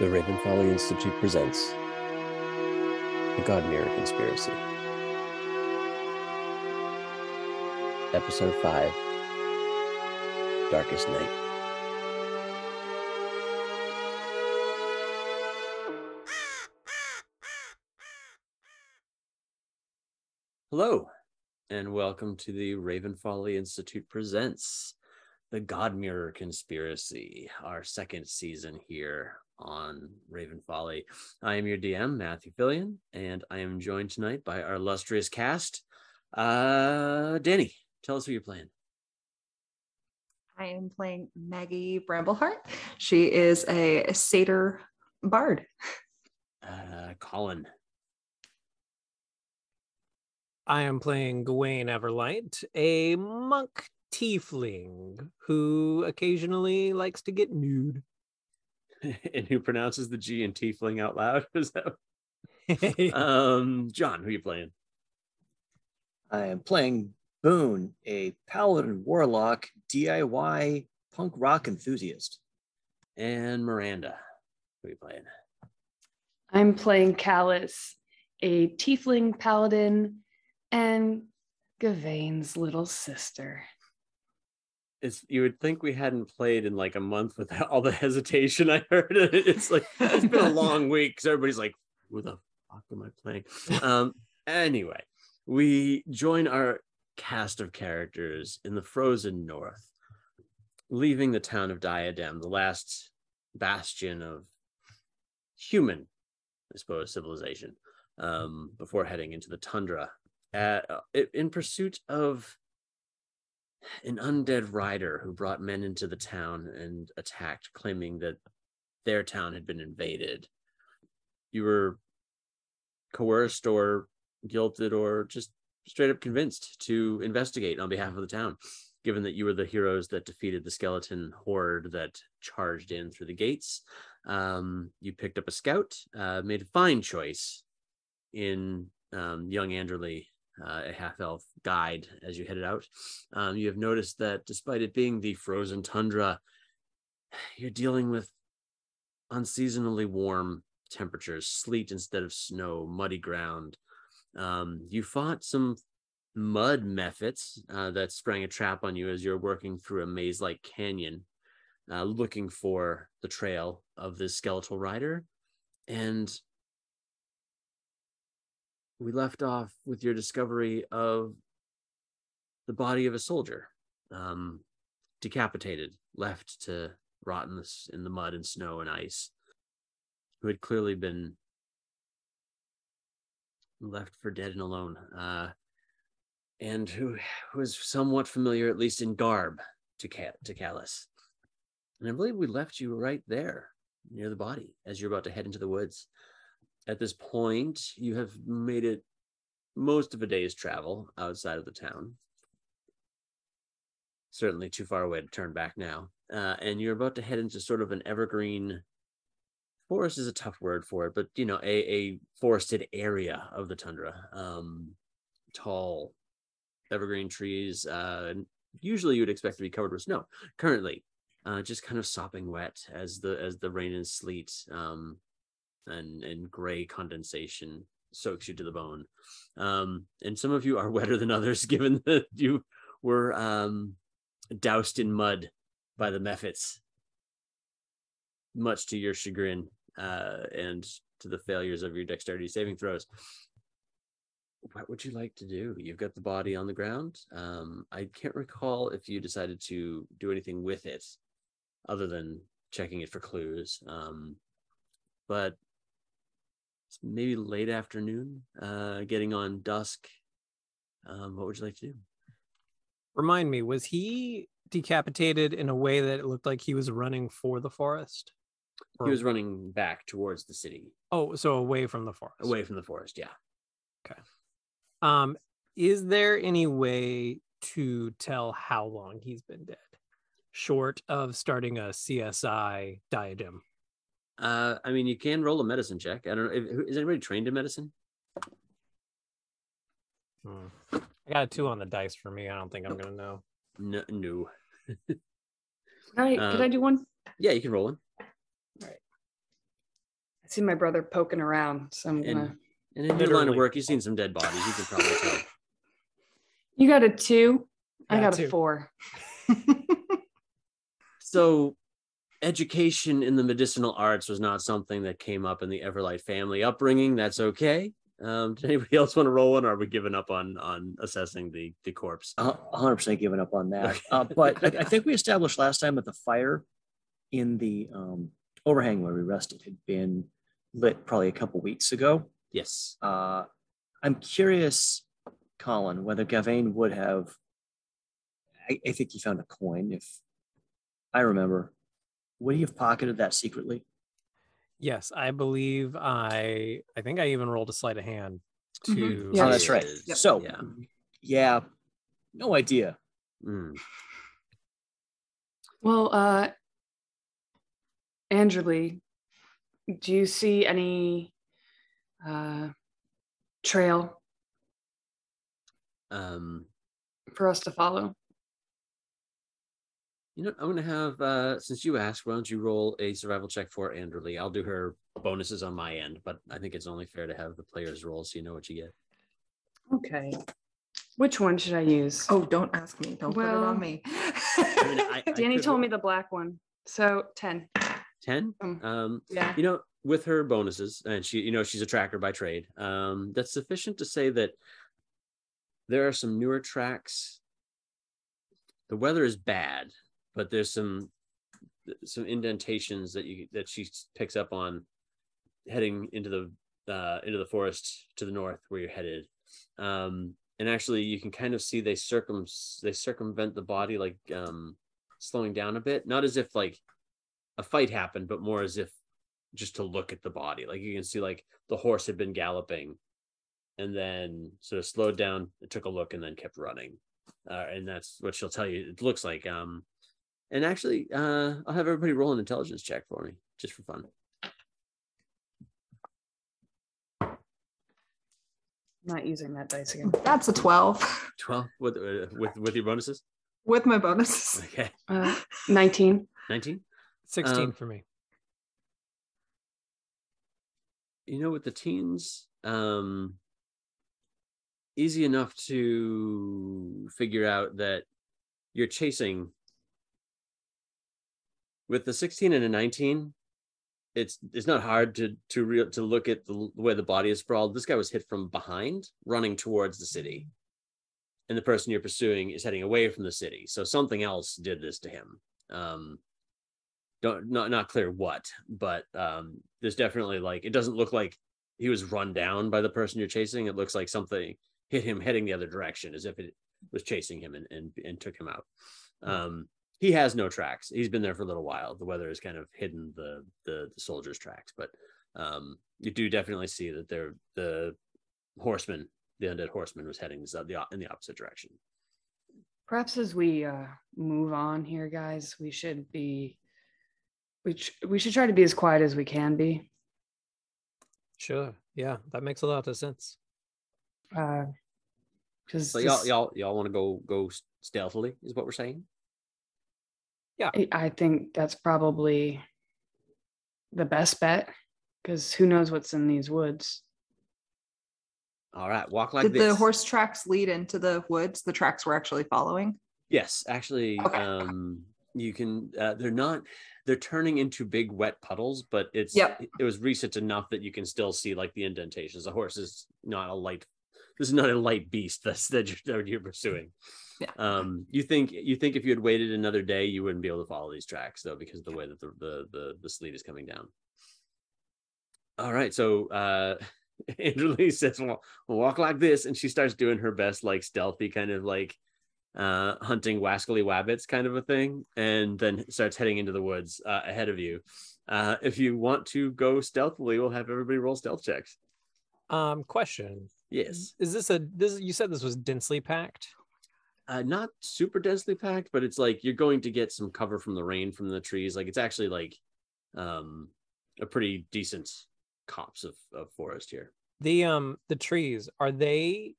The Ravenfolly Institute presents The Godmirror Conspiracy. Episode 5 Darkest Night. Hello, and welcome to the Ravenfolly Institute presents The Godmirror Conspiracy, our second season here on Ravenfolly. I am your DM, Matthew Phillion, and I am joined tonight by our illustrious cast. Uh, Danny, tell us who you're playing. I am playing Maggie Brambleheart. She is a satyr bard. Uh, Colin. I am playing Gawain Everlight, a monk tiefling who occasionally likes to get nude. and who pronounces the G in tiefling out loud? Is that um John, who are you playing? I am playing Boone, a paladin warlock DIY punk rock enthusiast. And Miranda, who are you playing? I'm playing Kalis, a tiefling paladin, and Gawain's little sister. It's you would think we hadn't played in like a month without all the hesitation I heard. It's like it's been a long week because everybody's like, who the fuck am I playing? Um anyway, we join our cast of characters in the frozen north, leaving the town of Diadem, the last bastion of human, I suppose, civilization, um, before heading into the tundra, at, uh, in pursuit of an undead rider who brought men into the town and attacked, claiming that their town had been invaded. You were coerced or guilted or just straight up convinced to investigate on behalf of the town, given that you were the heroes that defeated the skeleton horde that charged in through the gates. Um, you picked up a scout, uh, made a fine choice in um, young Anderley, uh, a half elf guide as you headed out. Um, you have noticed that despite it being the frozen tundra, you're dealing with unseasonably warm temperatures, sleet instead of snow, muddy ground. Um, you fought some mud mephits uh, that sprang a trap on you as you're working through a maze like canyon, uh, looking for the trail of this skeletal rider. And we left off with your discovery of the body of a soldier, um, decapitated, left to rot in, this, in the mud and snow and ice, who had clearly been left for dead and alone, uh, and who, who was somewhat familiar, at least in garb, to, Cal- to Kalis. And I believe we left you right there near the body as you're about to head into the woods at this point, you have made it most of a day's travel outside of the town. Certainly too far away to turn back now. Uh, and you're about to head into sort of an evergreen forest is a tough word for it, but you know, a, a forested area of the tundra. Um, tall evergreen trees. Uh, usually you would expect to be covered with snow. Currently, uh, just kind of sopping wet as the as the rain and sleet um, and and gray condensation soaks you to the bone. Um, and some of you are wetter than others, given that you were um, doused in mud by the mephits, much to your chagrin uh, and to the failures of your dexterity saving throws. What would you like to do? You've got the body on the ground. Um, I can't recall if you decided to do anything with it other than checking it for clues. Um, but maybe late afternoon, uh, getting on dusk. Um, what would you like to do? Remind me, was he decapitated in a way that it looked like he was running for the forest? Or... He was running back towards the city. Oh, so away from the forest. Away from the forest, yeah. Okay. Um, is there any way to tell how long he's been dead, short of starting a CSI diadem? Uh, I mean, you can roll a medicine check. I don't know. If, is anybody trained in medicine? Hmm. I got a two on the dice for me. I don't think I'm gonna know. No, no. Can I, uh, can I do one? Yeah, you can roll one. All right. I see my brother poking around, so I'm And, gonna. and in your line of work, you've seen some dead bodies. You can probably tell. You got a two. I Yeah, got two. a four. So, education in the medicinal arts was not something that came up in the Everlight family upbringing. That's okay. Um, did anybody else want to roll one? Or are we giving up on on assessing the the corpse? Hundred percent given up on that. Okay. Uh, but I, I think we established last time that the fire in the um, overhang where we rested had been lit probably a couple weeks ago. Yes. Uh, I'm curious, Colin, whether Gawain would have. I, I think he found a coin. If I remember, would he have pocketed that secretly? Yes, I believe I. I think I even rolled a sleight of hand to. Mhm. Yeah. Oh, that's right. Yep. So, Yeah. yeah, no idea. Mm. Well, uh, Andrew do you see any uh, trail Um, for us to follow? You know, I'm gonna have uh since you asked, why don't you roll a survival check for Anderly? I'll do her bonuses on my end, but I think it's only fair to have the players roll so you know what you get. Okay. Which one should I use? oh, don't ask me. Don't put it Well- on me. I mean, I, I Danny could told roll me the black one. So 10. 10 Um, um Yeah. you know with her bonuses and she you know she's a tracker by trade um that's sufficient to say that there are some newer tracks the weather is bad but there's some some indentations that you that she picks up on heading into the uh into the forest to the north where you're headed um and actually you can kind of see they circum they circumvent the body like um slowing down a bit not as if like a fight happened, but more as if just to look at the body. Like you can see, like the horse had been galloping, and then sort of slowed down, took a look, and then kept running. Uh, and that's what she'll tell you. It looks like. Um, and actually, uh, I'll have everybody roll an intelligence check for me, just for fun. Not using that dice again. That's a 12 Twelve with uh, with with your bonuses. with my bonuses. Okay, Uh, 19. nineteen. Sixteen Um, for me. you know with the teens um easy enough to figure out that you're chasing with the 16 and a 19 it's it's not hard to to real to look at the, the way the body is sprawled. This guy was hit from behind running towards the city. And the person you're pursuing is heading away from the city. So something else did this to him. Um don't not not clear what but um there's definitely like it doesn't look like he was run down by the person you're chasing. It looks like something hit him heading the other direction as if it was chasing him and and, and took him out. Um he has no tracks he's been there for a little while the weather has kind of hidden the the, the soldiers tracks but um you do definitely see that they're the horseman the undead horseman was heading the, in the opposite direction Perhaps as we uh, move on here, guys, we should be. We, sh- we should try to be as quiet as we can be. Sure. Yeah, that makes a lot of sense. Uh, Because so y'all y'all y'all want to go go stealthily is what we're saying I- I think that's probably the best bet because who knows what's in these woods. all right walk like Did this the horse tracks lead into the woods? The tracks we're actually following. Yes, actually, Okay. um, you can. Uh, they're not. They're turning into big wet puddles, but it's. Yep. It was recent enough that you can still see like the indentations. The horse is not a light. This is not a light beast that's that you're, that you're pursuing. Yeah. Um, you think you think if you had waited another day, you wouldn't be able to follow these tracks though, because of the way that the the the, the sleet is coming down. All right, so uh, Andrew Lee says, "Well, walk like this," and she starts doing her best, like stealthy, kind of like uh hunting wascally wabbits kind of a thing and then starts heading into the woods uh, ahead of you uh if you want to go stealthily we'll have everybody roll stealth checks Um, question: yes Is this a this? You said this was densely packed. uh not super densely packed but it's like you're going to get some cover from the rain from the trees like it's actually like um a pretty decent copse of, of forest here The um the trees are they?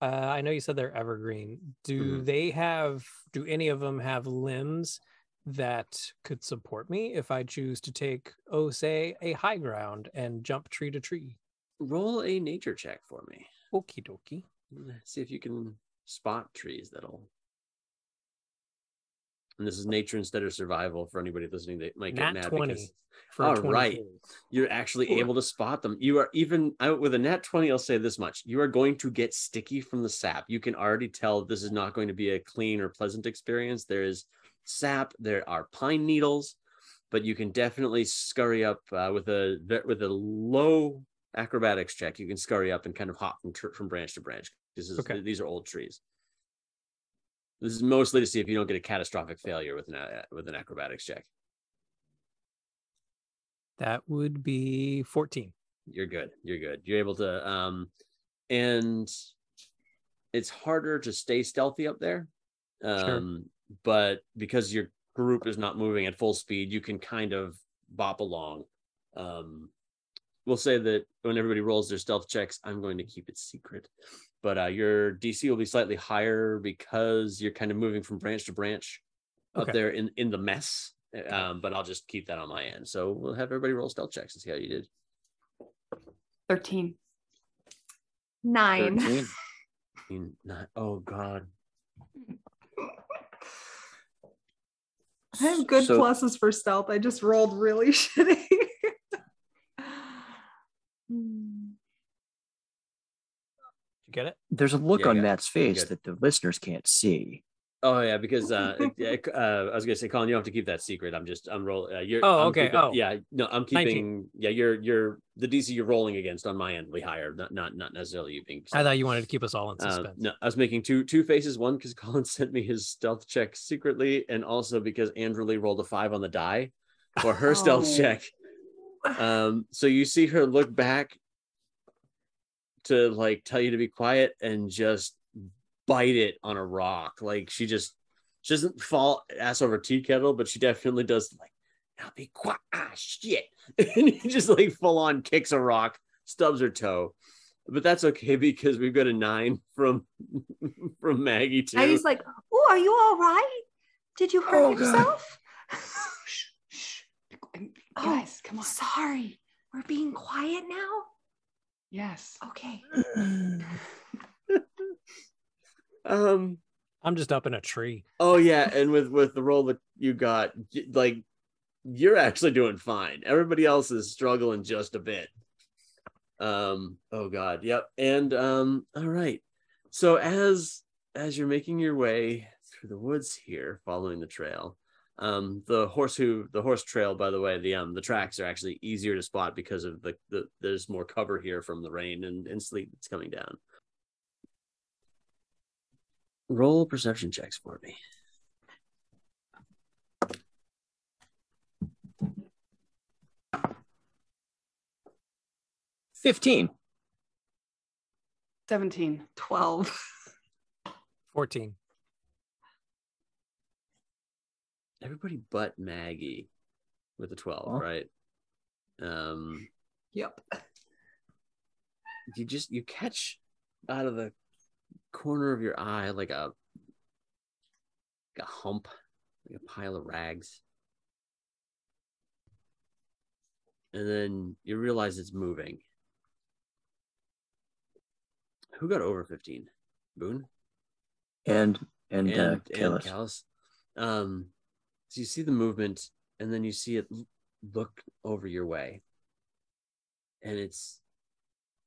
Uh, I know you said they're evergreen. Do Mhm. they have? Do any of them have limbs that could support me if I choose to take, oh, say, a high ground and jump tree to tree. Roll a nature check for me. Okie dokie. See if you can spot trees that'll. And this is nature instead of survival for anybody listening that might get Nat mad 20 because For All 24. right. you're actually Ooh. able to spot them. You are even I, with a nat 20, I'll say this much. You are going to get sticky from the sap. You can already tell this is not going to be a clean or pleasant experience. There is sap, there are pine needles, but you can definitely scurry up uh, with a with a low acrobatics check. You can scurry up and kind of hop from from branch to branch. This is Okay. these are old trees. This is mostly to see if you don't get a catastrophic failure with an a- with an acrobatics check. That would be 14. you're good you're good you're able to um and it's harder to stay stealthy up there um but because your group is not moving at full speed you can kind of bop along um we'll say that when everybody rolls their stealth checks i'm going to keep it secret but uh your dc will be slightly higher because you're kind of moving from branch to branch up Okay. there in in the mess um but i'll just keep that on my end so we'll have everybody roll stealth checks and see how you did 13. Nine. 13. mean, not, oh God. I have good So- pluses for stealth. I just rolled really shitty. Hmm. You get it? There's a look Yeah, on. Matt's face that the listeners can't see. Oh yeah, because uh, it- uh, I was gonna say, Colin, you don't have to keep that secret. I'm just, I'm rolling. Uh, you're, Oh, I'm okay. keeping- Oh. yeah, no, I'm 19. keeping. Yeah, you're, you're the DC you're rolling against on my end will be higher, not, not, not necessarily you being. I thought you wanted to keep us all in Uh, suspense. no, I was making two two faces. One because Colin sent me his stealth check secretly, and also because Andrew Lee rolled a five on the die for her stealth Oh. check. Um, so you see her look back to like tell you to be quiet and just bite it on a rock. Like she just she doesn't fall ass over tea kettle, but she definitely does like now be quiet. Ah shit. and he just like full on kicks a rock, stubs her toe. But that's okay because we've got a nine from from Maggie too. And he's like, "Oh, are you all right? Did you hurt Oh, yourself?" Shh, shh. Oh, Guys, come on. Sorry, we're being quiet now. Yes. Okay. um I'm just up in a tree. Oh yeah, and with with the role that you got, like you're actually doing fine. Everybody else is struggling just a bit. Um. Oh God. Yep. And um. All right. So as as you're making your way through the woods here, following the trail, um, the horse who the horse trail, by the way, the um the tracks are actually easier to spot because of the the there's more cover here from the rain and and sleet that's coming down. Roll perception checks for me. Fifteen. 17. Twelve. 14. Everybody but Maggie with a 12, Huh? right? Um Yep. you just you catch out of the corner of your eye like a like a hump, like a pile of rags. And then you realize it's moving. Who got over 15? Boone? And and, uh, and, Kalis. Um, so you see the movement, and then you see it look over your way, and it's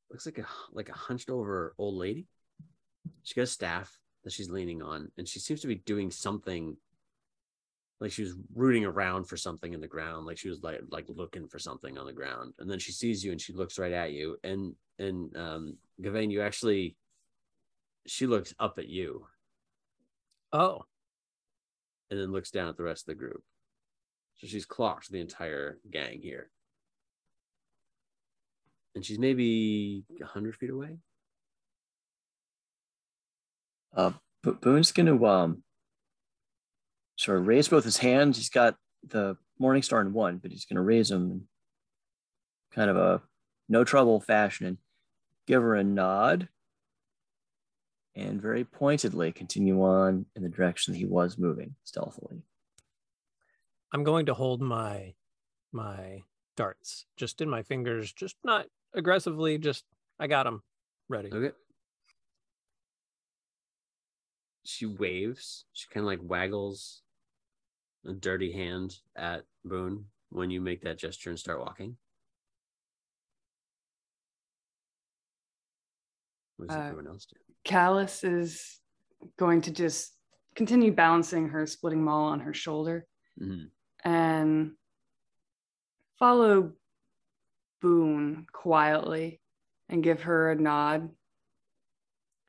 looks like a like a hunched over old lady. She got a staff that she's leaning on, and she seems to be doing something. Like she was rooting around for something in the ground, like she was like like looking for something on the ground, and then she sees you and she looks right at you, and and um, Gawain, you actually, she looks up at you, Oh, and then looks down at the rest of the group. So she's clocked the entire gang here. And she's maybe 100 feet away. Uh, Bo- Boone's going to um, sort of raise both his hands. He's got the Morning Star in one, but he's going to raise them in kind of a no trouble fashion and give her a nod and very pointedly continue on in the direction he was moving stealthily. I'm going to hold my my darts just in my fingers, just not aggressively, just I got them ready. Okay. She waves. She kind of like waggles a dirty hand at Boone when you make that gesture and start walking. What does Uh, everyone else do? Kalis is going to just continue balancing her splitting maul on her shoulder Mhm. and follow Boone quietly and give her a nod.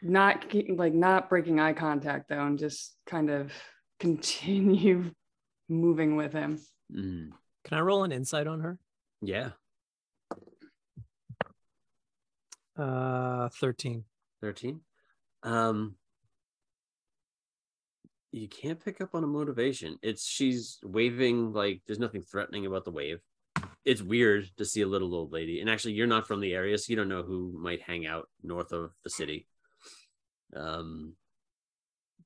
Not ke- like not breaking eye contact though, and just kind of continue moving with him. Mhm. Can I roll an insight on her? Yeah, Uh 13. 13. Um, you can't pick up on a motivation. It's she's waving like there's nothing threatening about the wave. It's weird to see a little old lady. And actually, you're not from the area, so you don't know who might hang out north of the city. Um,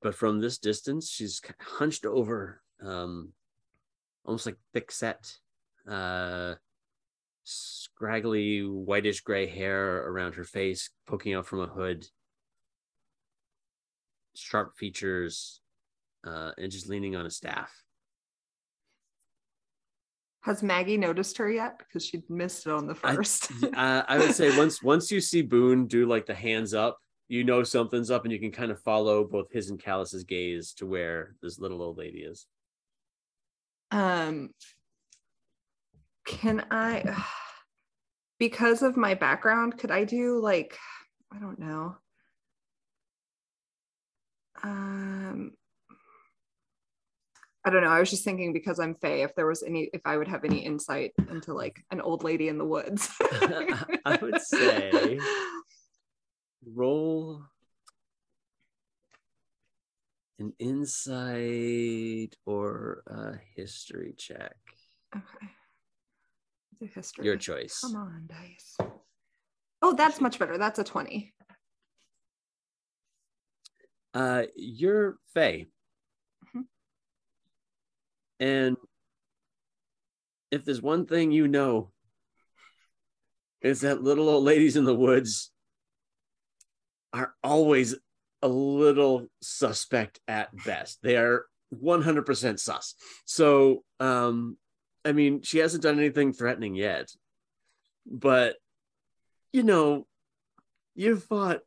but from this distance, she's hunched over, um, almost like thick set, uh, scraggly whitish gray hair around her face, poking out from a hood, sharp features, uh, and just leaning on a staff. Has Maggie noticed her yet? Because she missed it on the I- first. uh, I would say once once you see Boone do like the hands up, you know something's up, and you can kind of follow both his and Kalis's gaze to where this little old lady is. um, can I, because of my background, could I do like, I don't know. Um, I don't know. I was just thinking because I'm Faye, if there was any, if I would have any insight into like an old lady in the woods. I would say- Roll an insight or a history check. Okay. Do history. Your choice. Come on, dice. Oh, that's much better. That's a 20. Uh, you're Faye. Mhm. And if there's one thing you know, it's that little old ladies in the woods are always a little suspect at best. They are 100% sus. So, um, I mean, she hasn't done anything threatening yet, but you know, you've fought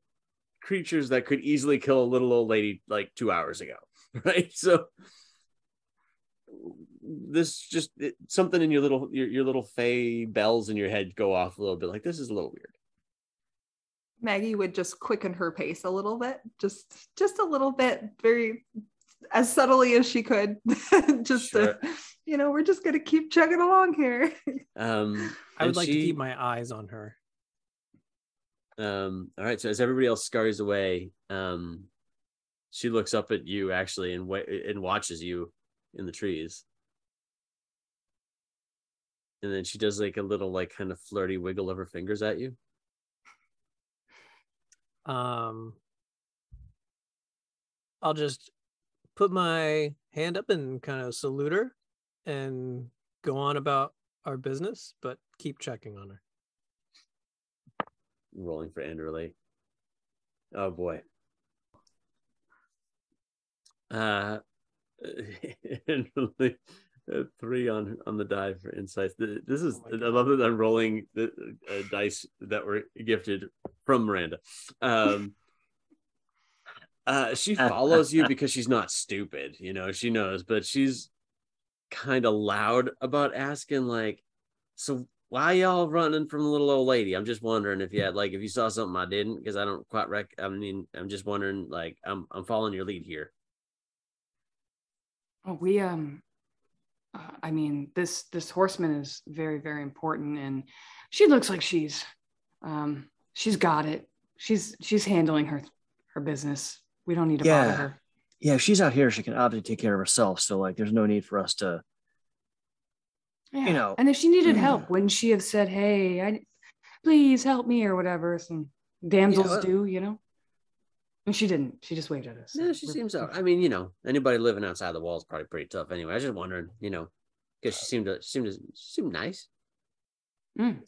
creatures that could easily kill a little old lady like two hours ago, right? So this just it, something in your little your, your little fey bells in your head go off a little bit like this is a little weird Maggie would just quicken her pace a little bit, just just a little bit, very as subtly as she could. just Sure. to, you know, we're just gonna keep chugging along here. um I would and like to keep my eyes on her. Um all right so as everybody else scurries away um she looks up at you actually and wa- and watches you in the trees and then she does like a little like kind of flirty wiggle of her fingers at you Um I'll just put my hand up and kind of salute her and go on about our business, but keep checking on her. Rolling for Anderley. Oh boy. Uh, Anderley, uh, three on on the die for insights. This is I love that I'm rolling the uh, dice that were gifted from Miranda. Um, uh, she follows you because she's not stupid, you know. She knows, but she's kind of loud about asking, like, so why y'all running from the little old lady? I'm just wondering if you had like if you saw something I didn't because I don't quite rec. I mean, I'm just wondering. Like, I'm I'm following your lead here. Oh, we um, uh, I mean this this horseman is very very important, and she looks like she's um she's got it. She's she's handling her her business. We don't need to bother her. Yeah, if she's out here, she can obviously take care of herself. So like, there's no need for us to. Yeah. know. and if she needed Mm. help, wouldn't she have said, "Hey, I please help me" or whatever? Some damsels well- do, you know. And she didn't. She just waved at us. no she We're- seems out. I mean, you know, anybody living outside the walls is probably pretty tough anyway. I was just wondering, you know, because she seemed to seemed to she seemed nice. Mm.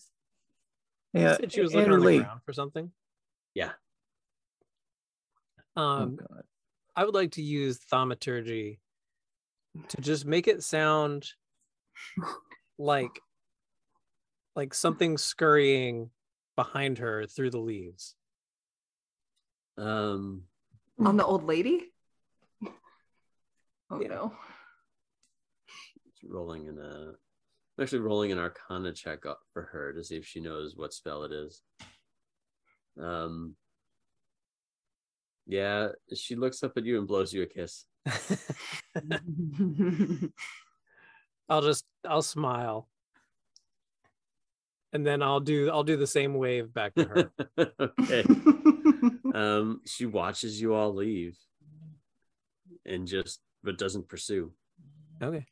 Yeah, said she was looking on the ground for something. Yeah. Oh, Um, God. I would like to use thaumaturgy to just make it sound like like something scurrying behind her through the leaves. Um, On the old lady? Oh Yeah. no. it's rolling in a. I'm actually rolling an Arcana check up for her to see if she knows what spell it is. Um. Yeah, she looks up at you and blows you a kiss. I'll just I'll smile. And then I'll do I'll do the same wave back to her. okay. Um, she watches you all leave, and just but doesn't pursue. okay.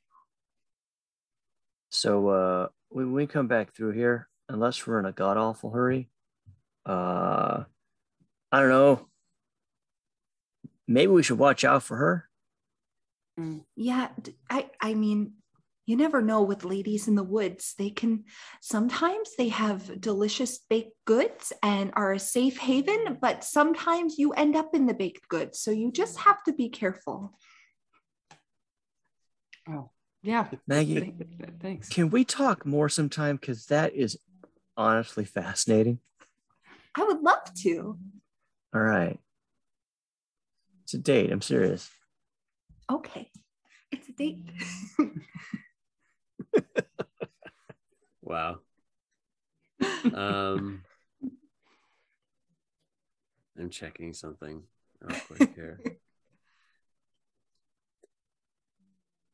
So uh, when we come back through here, unless we're in a god awful hurry, uh, I don't know. Maybe we should watch out for her. Yeah, I I mean, you never know with ladies in the woods. They can sometimes they have delicious baked goods and are a safe haven, but sometimes you end up in the baked goods. So you just have to be careful. oh, yeah. Maggie, Thanks. can we talk more sometime? Because that is honestly fascinating. I would love to. All right. It's a date. I'm serious. Okay. It's a date. Wow. Um, I'm checking something real quick here.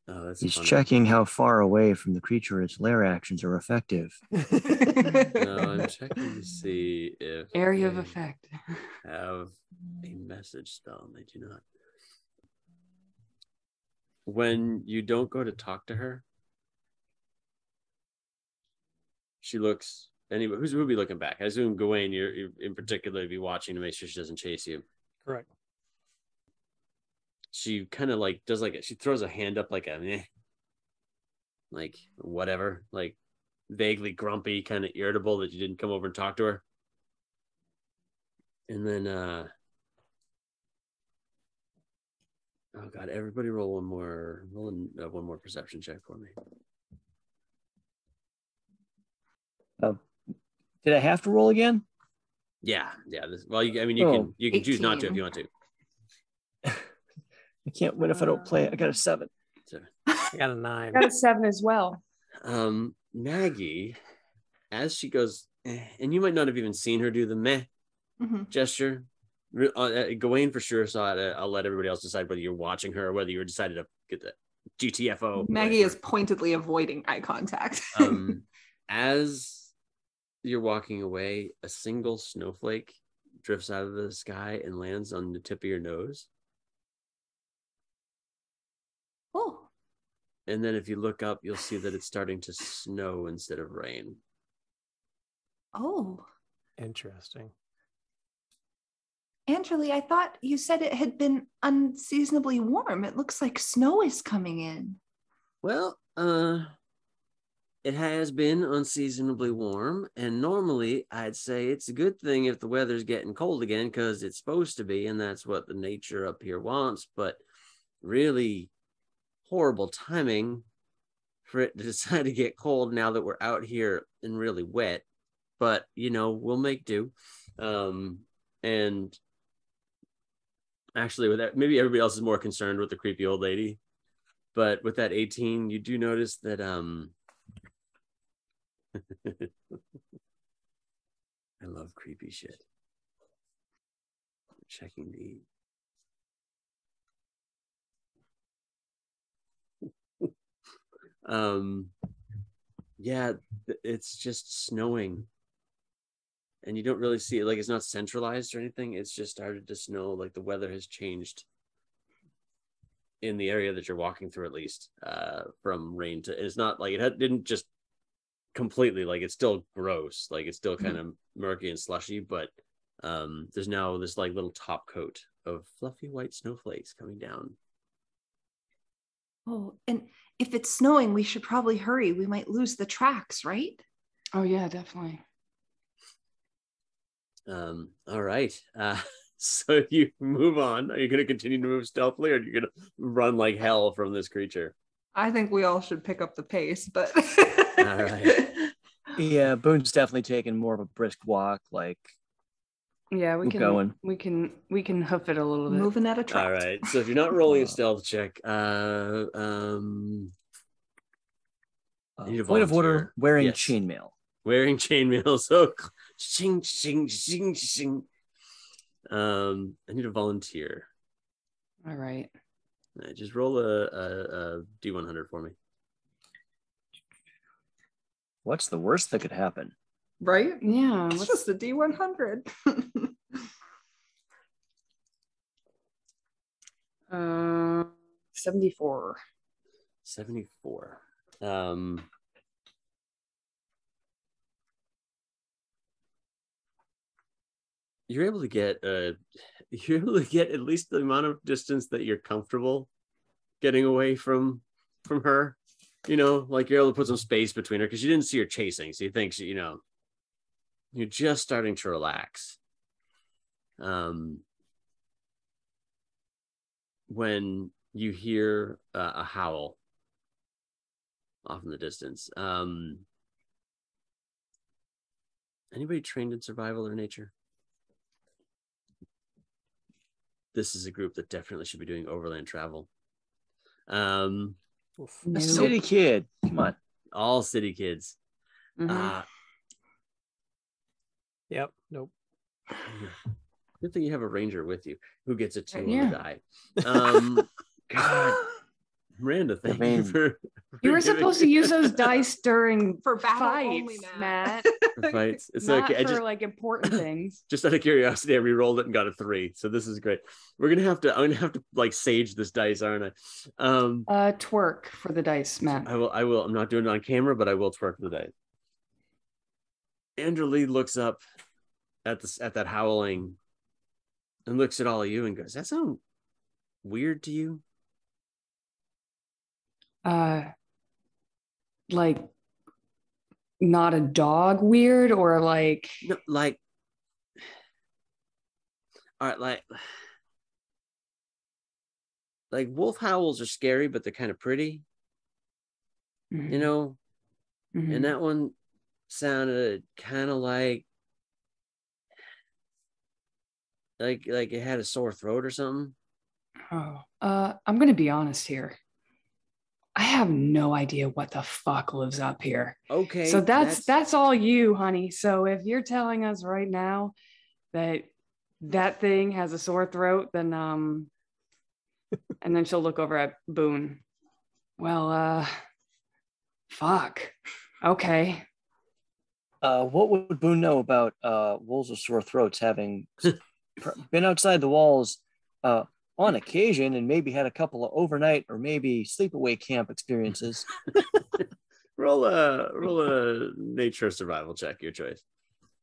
Oh, that's He's funny. checking how far away from the creature its lair actions are effective. No, I'm checking to see if Area of effect. have a message spell. and They do not. When you don't go to talk to her, she looks. anyway. who's who'll be looking back? I assume Gawain, you're, you're in particular, be watching to make sure she doesn't chase you. Correct. she kind of like does like she throws a hand up like a meh, like whatever, like vaguely grumpy, kind of irritable that you didn't come over and talk to her. And then uh oh god, everybody roll one more roll uh, one more perception check for me. Did I have to roll again? Yeah, yeah. This, well, you, I mean, you Oh. can you can choose not to if you want to. I can't win if I don't play. I got a seven. So, I got a nine. I Got a seven as well. um, Maggie, as she goes, eh, and you might not have even seen her do the meh Mhm. gesture. Uh, uh, Gawain for sure saw it. Uh, I'll let everybody else decide whether you're watching her or whether you decided to get the GTFO. Maggie is pointedly avoiding eye contact. um, as you're walking away, a single snowflake drifts out of the sky and lands on the tip of your nose. oh, And then if you look up, you'll see that it's starting to snow instead of rain. oh. Interesting. Angeli, I thought you said it had been unseasonably warm. It looks like snow is coming in. Well, uh, it has been unseasonably warm, and normally I'd say it's a good thing if the weather's getting cold again because it's supposed to be, and that's what the nature up here wants. But really horrible timing for it to decide to get cold now that we're out here and really wet. But you know, we'll make do. Um, and actually, with that, maybe everybody else is more concerned with the creepy old lady but with that 18 you do notice that um i love creepy shit. Checking the um yeah it's just snowing. And you don't really see it like it's not centralized or anything. It's just started to snow like the weather has changed in the area that you're walking through at least uh from rain to it's not like it had, didn't just completely like it's still gross like it's still kind of murky and slushy but um there's now this like little top coat of fluffy white snowflakes coming down Oh, and if it's snowing, we should probably hurry. We might lose the tracks, right? Oh yeah, definitely. Um, all right. Uh, so you move on. Are you going to continue to move stealthily, or are you going to run like hell from this creature? I think we all should pick up the pace, but All right. Yeah, Boone's definitely taking more of a brisk walk. Like, Yeah, we We're can going. we can we can hoof it a little bit. moving at a trot. All right. So if you're not rolling a stealth check, uh, um, uh, Need a point of order: volunteer. wearing Yes. chainmail. wearing chainmail. So, ching, ching, ching, ching. Um, I need a volunteer. All right. Uh, Just roll a, a, a d100 for me. What's the worst that could happen? Right? Yeah. It's What's, just a D100. uh, seventy-four. 74. Um, you're able to get uh you're able to get at least the amount of distance that you're comfortable getting away from from her. You know, like you're able to put some space between her because you didn't see her chasing, so you think she, you know you're just starting to relax. Um, when you hear uh, a howl off in the distance. Um, anybody trained in survival or nature? This is a group that definitely should be doing overland travel. Um, Oof. A Nope. city kid. Come on. all city kids. Mhm. Uh, Yep. Nope. good thing you have a ranger with you who gets a two on Yeah. the die. Um, God, Miranda, thank you mean- for. you were supposed to use those dice during For battle fights, only, Matt. Matt. For fights. It's not okay. I for just like important things. just out of curiosity, I re-rolled it and got a three. So this is great. We're gonna have to. I'm gonna have to like sage this dice, aren't I? Um, Uh, twerk for the dice, Matt. I will. I will. I'm not doing it on camera, but I will twerk for the dice. Andrew Lee looks up at this at that howling, and looks at all of you and goes, "That sound weird to you?" Uh, like not a dog weird or like No, like, all right, like, like wolf howls are scary, but they're kind of pretty, you know. Mhm. And that one sounded kind of like, like, like it had a sore throat or something. Oh, uh, I'm gonna be honest here. I have no idea what the fuck lives up here. Okay, so that's, that's all you, honey. So if you're telling us right now that that thing has a sore throat, then um, and then she'll look over at Boone. Well, uh, fuck. Okay. Uh, what would Boone know about uh, wolves with sore throats having been outside the walls uh, on occasion and maybe had a couple of overnight or maybe sleepaway camp experiences? roll a roll a nature survival check. Your choice.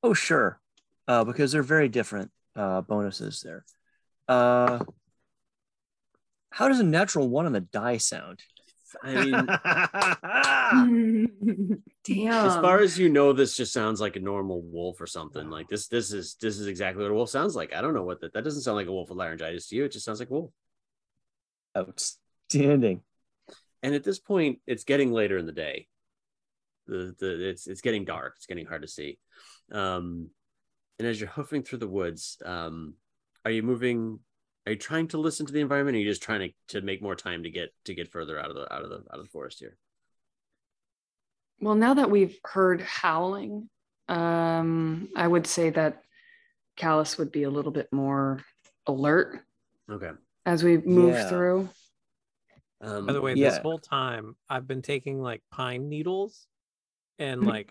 Oh, sure. Uh, because they're very different uh, bonuses there. Uh, how does a natural one on the die sound? I mean, Damn. as far as you know, this just sounds like a normal wolf or something. Like this, this is this is exactly what a wolf sounds like. I don't know what that. That doesn't sound like a wolf with laryngitis to you. It just sounds like a wolf. Outstanding. And at this point, it's getting later in the day. The the it's it's getting dark. It's getting hard to see. Um, and as you're hoofing through the woods, um, are you moving? Are you trying to listen to the environment? Or are you just trying to, to make more time to get to get further out of the out of the out of the forest here? Well, now that we've heard howling, um, I would say that Kalis would be a little bit more alert Okay. as we move Yeah. through. Um, By the way, this whole time I've been taking like pine needles and like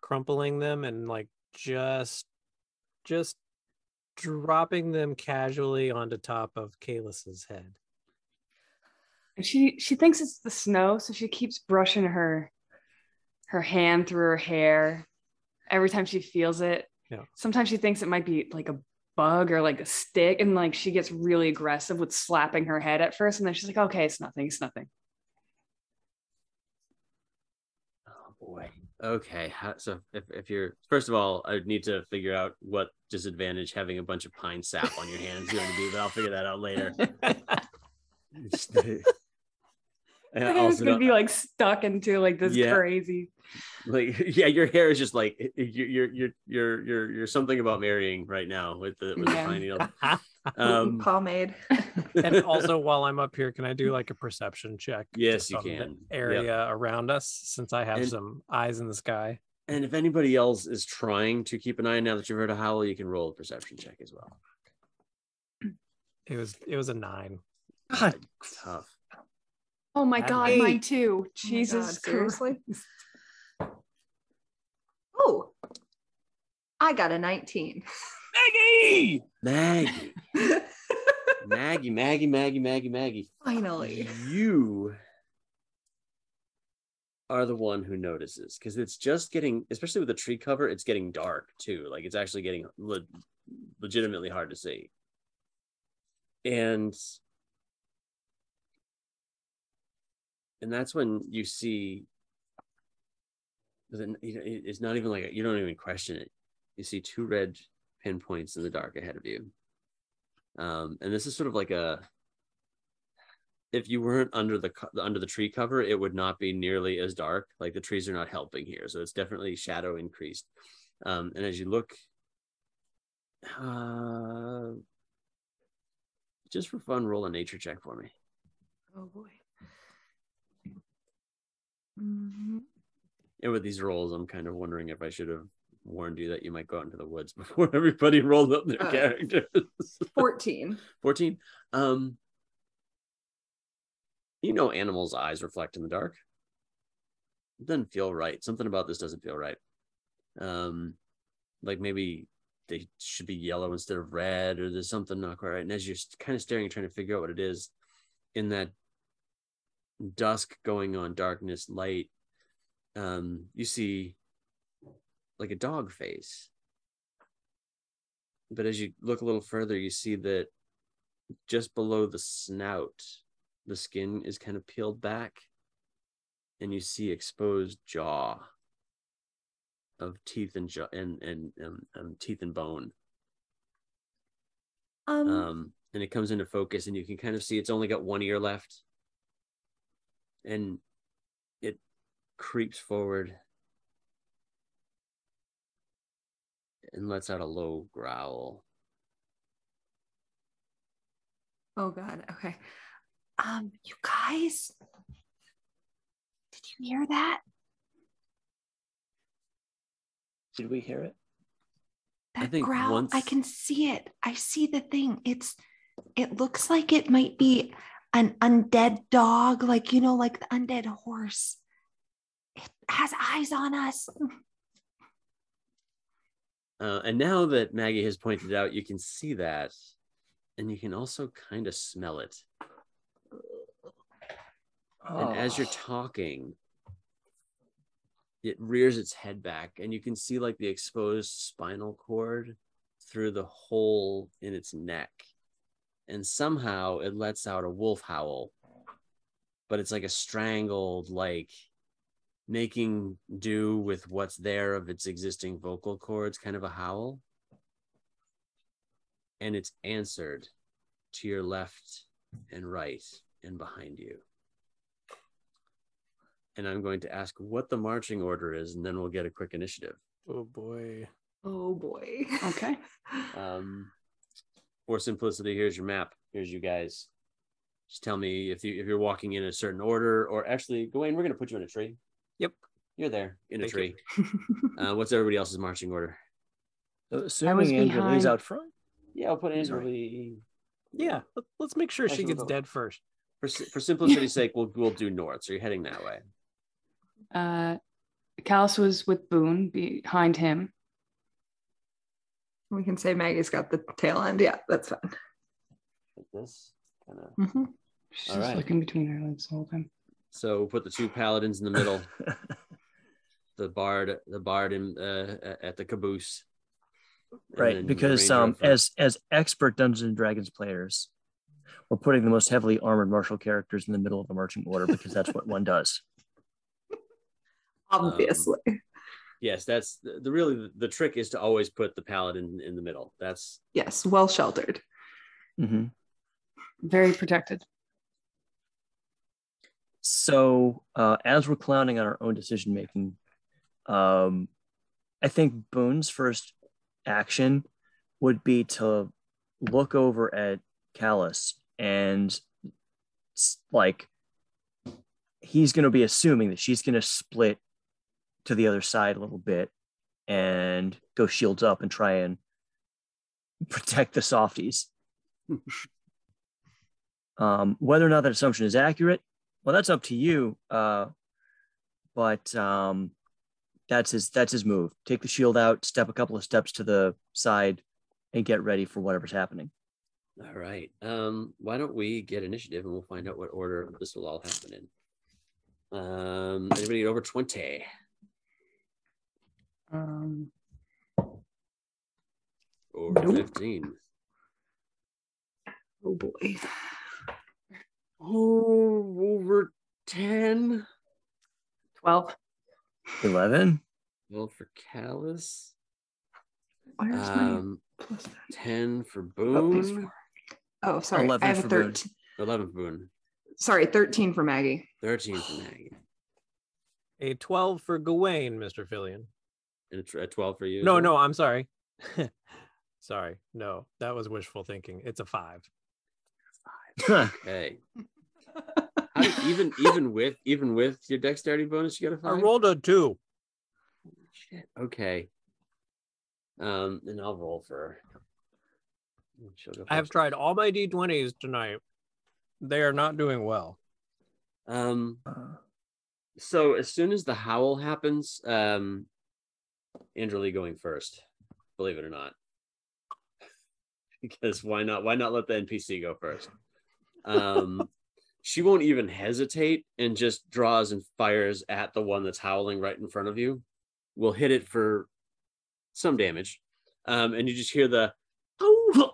crumpling them and like just just dropping them casually onto top of Kalis's head. And she she thinks it's the snow, so she keeps brushing her her hand through her hair every time she feels it. Yeah. Sometimes she thinks it might be like a bug or like a stick, and like she gets really aggressive with slapping her head at first, and then she's like, "Okay, it's nothing. It's nothing." Oh boy. Okay. So if, if you're first of all, I would need to figure out what disadvantage having a bunch of pine sap on your hands is going to be, but I'll figure that out later. And I it's also gonna be like stuck into like this Yeah. crazy. like yeah, your hair is just like you're you're you're you're you're, you're something about marrying right now with the with Yeah. the pine needle. Um, Pomade. and also while I'm up here, can I do like a perception check? Yes, you of the can. Yep. Area around us, since I have And- some eyes in the sky. and if anybody else is trying to keep an eye now that you've heard a howl, you can roll a perception check as well. It was it was a nine. God, Tough. Oh my That's god, eight. mine too. Oh Jesus, God, seriously? Oh, I got a 19. Maggie! Maggie, Maggie, Maggie, Maggie, Maggie, Maggie. Finally. You are the one who notices because it's just getting, especially with the tree cover, it's getting dark too. Like it's actually getting le- legitimately hard to see. And and that's when you see then you know, it- it's not even like a- you don't even question it. You see two red pinpoints in the dark ahead of you. Um, and this is sort of like a if you weren't under the under the tree cover, it would not be nearly as dark. Like the trees are not helping here, so it's definitely shadow increased. Um, and as you look, uh, just for fun, roll a nature check for me. Oh boy. Mhm. And with these rolls, I'm kind of wondering if I should have warned you that you might go out into the woods before everybody rolled up their Uh. characters. 14. 14. Um, you know, animals' eyes reflect in the dark. It doesn't feel right. Something about this doesn't feel right. Um, like maybe they should be yellow instead of red, or there's something not quite right. And as you're kind of staring, trying to figure out what it is, in that dusk going on darkness light, um, you see like a dog face. But as you look a little further, you see that just below the snout, the skin is kind of peeled back, and you see exposed jaw of teeth and jaw and and um, um, teeth and bone. Um, Um, and it comes into focus, and you can kind of see it's only got one ear left, and it creeps forward and lets out a low growl. oh god. Okay. Um, you guys, did you hear that? Did we hear it? I That think growl. I can see it. I see the thing. It's. It looks like it might be an undead dog, like you know, like the undead horse. It has eyes on us. Uh, and now that Maggie has pointed out, you can see that, and you can also kind of smell it. And as you're Oh. talking, it rears its head back, and you can see like the exposed spinal cord through the hole in its neck. And somehow it lets out a wolf howl, but it's like a strangled, like making do with what's there of its existing vocal cords, kind of a howl. And it's answered to your left and right and behind you and I'm going to ask what the marching order is, and then we'll get a quick initiative. Oh boy. Oh boy. Okay. Um, for simplicity, here's your map. Here's you guys. Just tell me if you if you're walking in a certain order, or actually, Gawain, we're gonna put you in a tree. Yep. You're there in a Thank you. tree. uh, what's everybody else's marching order? So assuming Angelina's behind- out front. Yeah, I'll put He's right. Yeah. let- Let's make sure she gets we'll go- dead first. For for simplicity's sake, we'll we'll do north. So you're heading that way. Uh, Kalis was with Boone behind him. We can say Maggie's got the tail end. Yeah, that's fine. Like this, kind of. Mhm. She's All just right. looking between her legs the whole time. So we put the two paladins in the middle. the bard, the bard in uh, at the caboose, right because um as as expert dungeons and dragons players we're putting the most heavily armored martial characters in the middle of the marching order because that's what one does Obviously. yes, that's the, the really the trick is to always put the paladin in the middle. That's yes, well sheltered. hmm Very protected. So uh as we're clowning on our own decision making um i think boone's first action would be to look over at kalis and like he's going to be assuming that she's going to split to the other side a little bit and go shields up and try and protect the softies. um, whether or not that assumption is accurate, well, that's up to you. Uh, but um, that's his that's his move. Take the shield out, step a couple of steps to the side, and get ready for whatever's happening. all right. Um, why don't we get initiative and we'll find out what order this will all happen in. Um, anybody over twenty? Um, Over Nope. fifteen? Oh boy. Oh, over ten. 12. Eleven. Well, for Kalis. Where's Um, plus that? ten for Oh, plus Boone. four. Oh, sorry. 11 I have a for Boone. 13. Eleven for Boone. Sorry, 13 for Maggie. Thirteen for Maggie. A 12 for Gawain, Mr. Phillion. And a twelve for you. No, well? no, I'm sorry. sorry. No, that was wishful thinking. It's a five. Okay. How even even with even with your dexterity bonus, you got a I five. rolled a two. Shit. Okay. Um, and I'll roll for. I have tried all my d20s tonight. They are not doing well. Um. Uh, So as soon as the howl happens, um, Andrew Lee going first. Believe it or not. Because why not? Why not let the NPC go first? Um, she won't even hesitate and just draws and fires at the one that's howling right in front of you. Will hit it for some damage, um, and you just hear the,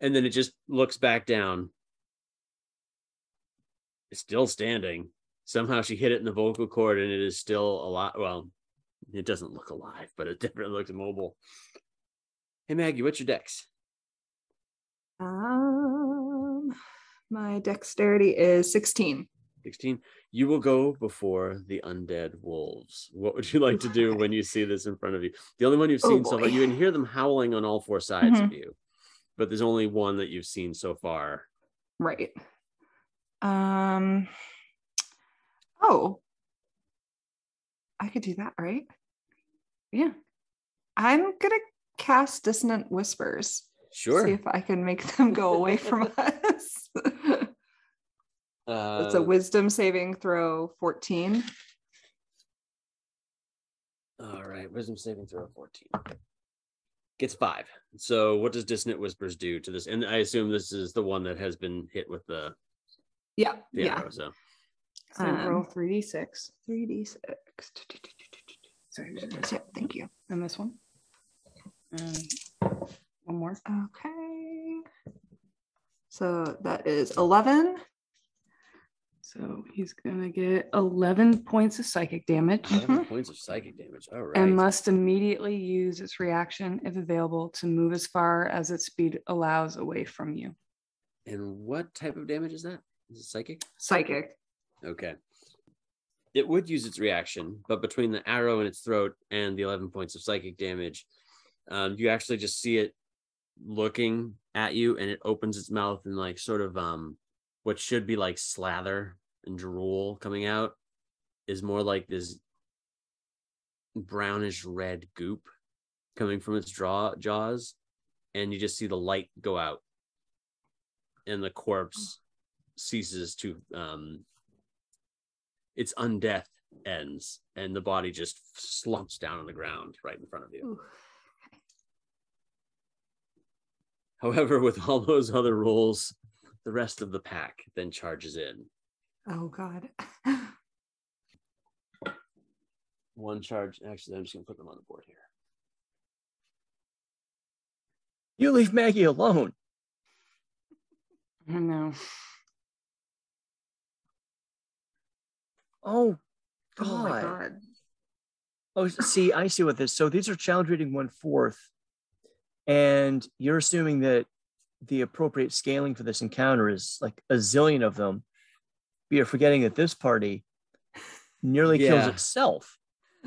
and then it just looks back down. It's still standing. Somehow she hit it in the vocal cord, and it is still alive. Well, it doesn't look alive, but it definitely looks mobile. Hey Maggie, what's your dex? Um, my dexterity is 16. 16. You will go before the undead wolves. What would you like to do when you see this in front of you? The only one you've Oh, seen so far, you can hear them howling on all four sides of you, but there's only one that you've seen so far. Right. Um, oh, I could do that, right? Yeah. I'm going to cast Dissonant Whispers. Sure. See if I can make them go away from us. Uh, it's a wisdom saving throw 14. all right, wisdom saving throw 14. Gets five. So what does dissonant whispers do to this? And I assume this is the one that has been hit with the, Yeah. the yeah. arrow. So So roll Um, 3d6. 3d6. Sorry. Yeah, thank you. And this one. And one more. Okay. So that is 11. So he's going to get 11 points of psychic damage 11 points of psychic damage. All right. and must immediately use its reaction, if available, to move as far as its speed allows away from you. And what type of damage is that? Is it psychic? Psychic. Okay. It would use its reaction, but between the arrow in its throat and the 11 points of psychic damage, um, you actually just see it looking at you and it opens its mouth and like sort of um what should be like slather and drool coming out is more like this brownish red goop coming from its draw jaws and you just see the light go out and the corpse ceases to um its undeath ends and the body just slumps down on the ground right in front of you Ooh. However with all those other rules the rest of the pack then charges in Oh, God. one charge actually i'm just gonna put them on the board here You leave Maggie alone. I know. Oh, God. Oh my god. Oh, see, I see what this. So these are challenge rating one fourth, and you're assuming that the appropriate scaling for this encounter is like a zillion of them. But you're forgetting that this party nearly kills itself.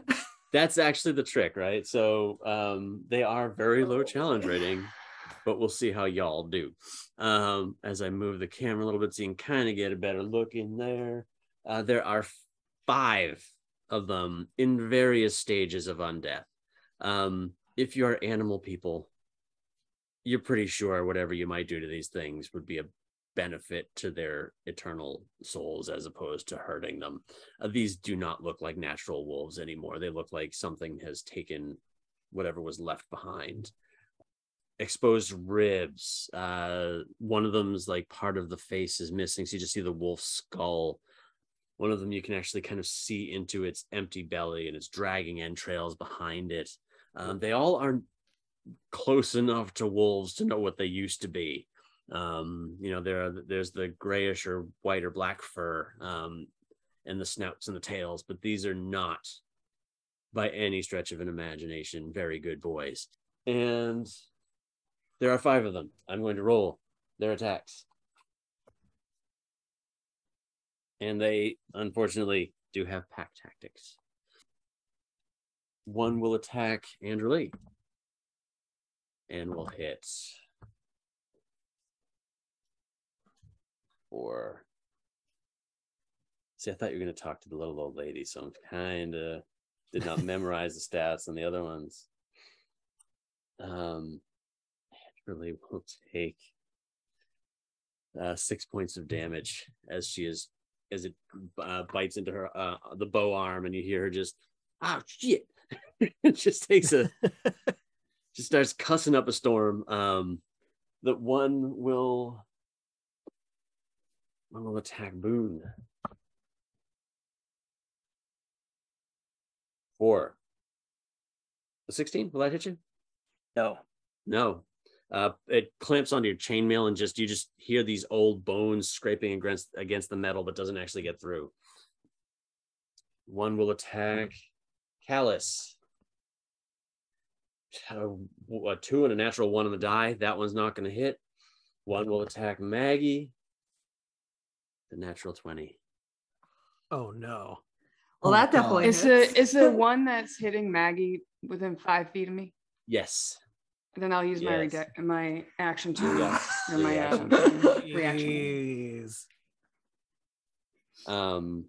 That's actually the trick, right? So um, they are very low challenge rating, but we'll see how y'all do. Um, as I move the camera a little bit so you can kind of get a better look in there. Uh, there are five of them in various stages of undeath. Um, if you are animal people, you're pretty sure whatever you might do to these things would be a benefit to their eternal souls as opposed to hurting them. Uh, these do not look like natural wolves anymore. They look like something has taken whatever was left behind. Exposed ribs. Uh, one of them's like part of the face is missing, so you just see the wolf's skull. One of them you can actually kind of see into its empty belly, and it's dragging entrails behind it. Um, they all are close enough to wolves to know what they used to be. Um, you know, there there's the grayish or white or black fur, um, and the snouts and the tails, but these are not by any stretch of an imagination very good boys. And there are five of them. I'm going to roll their attacks. And they unfortunately do have pack tactics. One will attack Andrew Lee and we'll hit for. See, I thought you were going to talk to the little old lady, so I'm kind of did not memorize the stats on the other ones. Um, Andrew Lee will take uh, six points of damage as she is as it uh, bites into her uh, the bow arm, and you hear her just, "Oh shit!" it just takes a just starts cussing up a storm. Um, that one will one will attack Boone. Four. A 16? Will that hit you? No. No. Uh, it clamps onto your chainmail and just you just hear these old bones scraping against against the metal, but doesn't actually get through. One will attack Kalis. A, a two and a natural one on the die. That one's not going to hit. One will attack Maggie. The natural 20. Oh no. Well, Oh, that definitely Is the hits. is the one that's hitting Maggie within five feet of me? Yes. Then I'll use my Yes. rede- my action to Yeah. or my Yeah. uh, reaction. Jeez. Um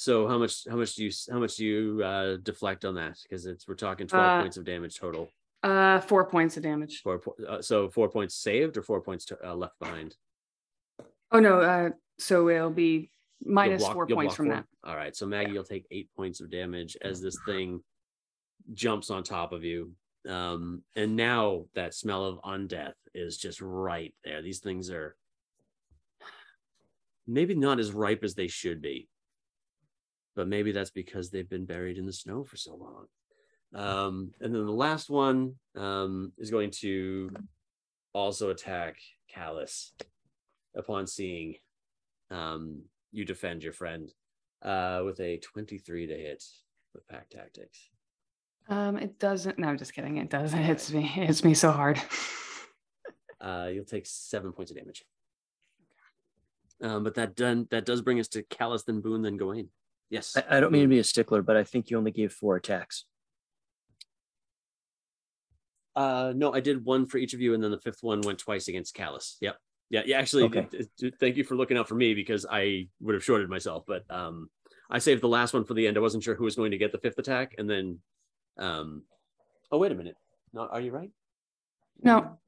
so how much how much do you how much do you uh deflect on that? Because it's we're talking 12 Uh, points of damage total. Uh, four points of damage. Four uh, so four points saved or four points to, uh, left behind. Oh no, uh, so it'll be minus block- four points from four? that. All right. So Maggie, you'll take eight points of damage as this thing jumps on top of you. Um, and now that smell of undeath is just right there. These things are maybe not as ripe as they should be, but maybe that's because they've been buried in the snow for so long. Um, and then the last one um, is going to also attack Kalis upon seeing um, you defend your friend uh, with a 23 to hit with pack tactics. Um, it doesn't. No, I'm just kidding. It does. It hits me. It hits me so hard. Uh, you'll take seven points of damage. Um, but that done that does bring us to Kalis, then Boone, then Gawain. Yes. I, I don't mean to be a stickler, but I think you only gave four attacks. Uh, no, I did one for each of you, and then the fifth one went twice against Kalis. Yep. Yeah, yeah. Actually, Okay. it- it- thank you for looking out for me because I would have shorted myself. But um, I saved the last one for the end. I wasn't sure who was going to get the fifth attack, and then, um, oh wait a minute. No, are you right? No,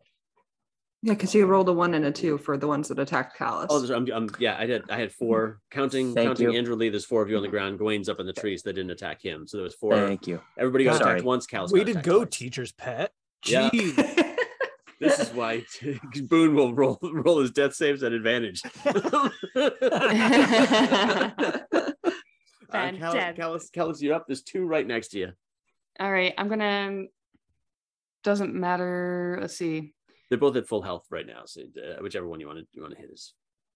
Yeah, because you rolled a one and a two for the ones that attacked Kalis. Oh, there's- I'm, I'm, yeah, I did. I had four counting. Thank counting you. Andrew Lee. There's four of you on the ground. Gawain's up in the trees. That didn't attack him. So there was four. Thank you. Everybody got Sorry. attacked once. Kalis. Way got to attacked go, twice. teacher's pet. Yeah. Jeez. This is why Boone will roll roll his death saves at advantage. uh, Bad, Kalis, dead. Kalis, Kalis, you're up. There's two right next to you. all right. I'm gonna doesn't matter. Let's see. They're both at full health right now, so uh, whichever one you want to you want to hit is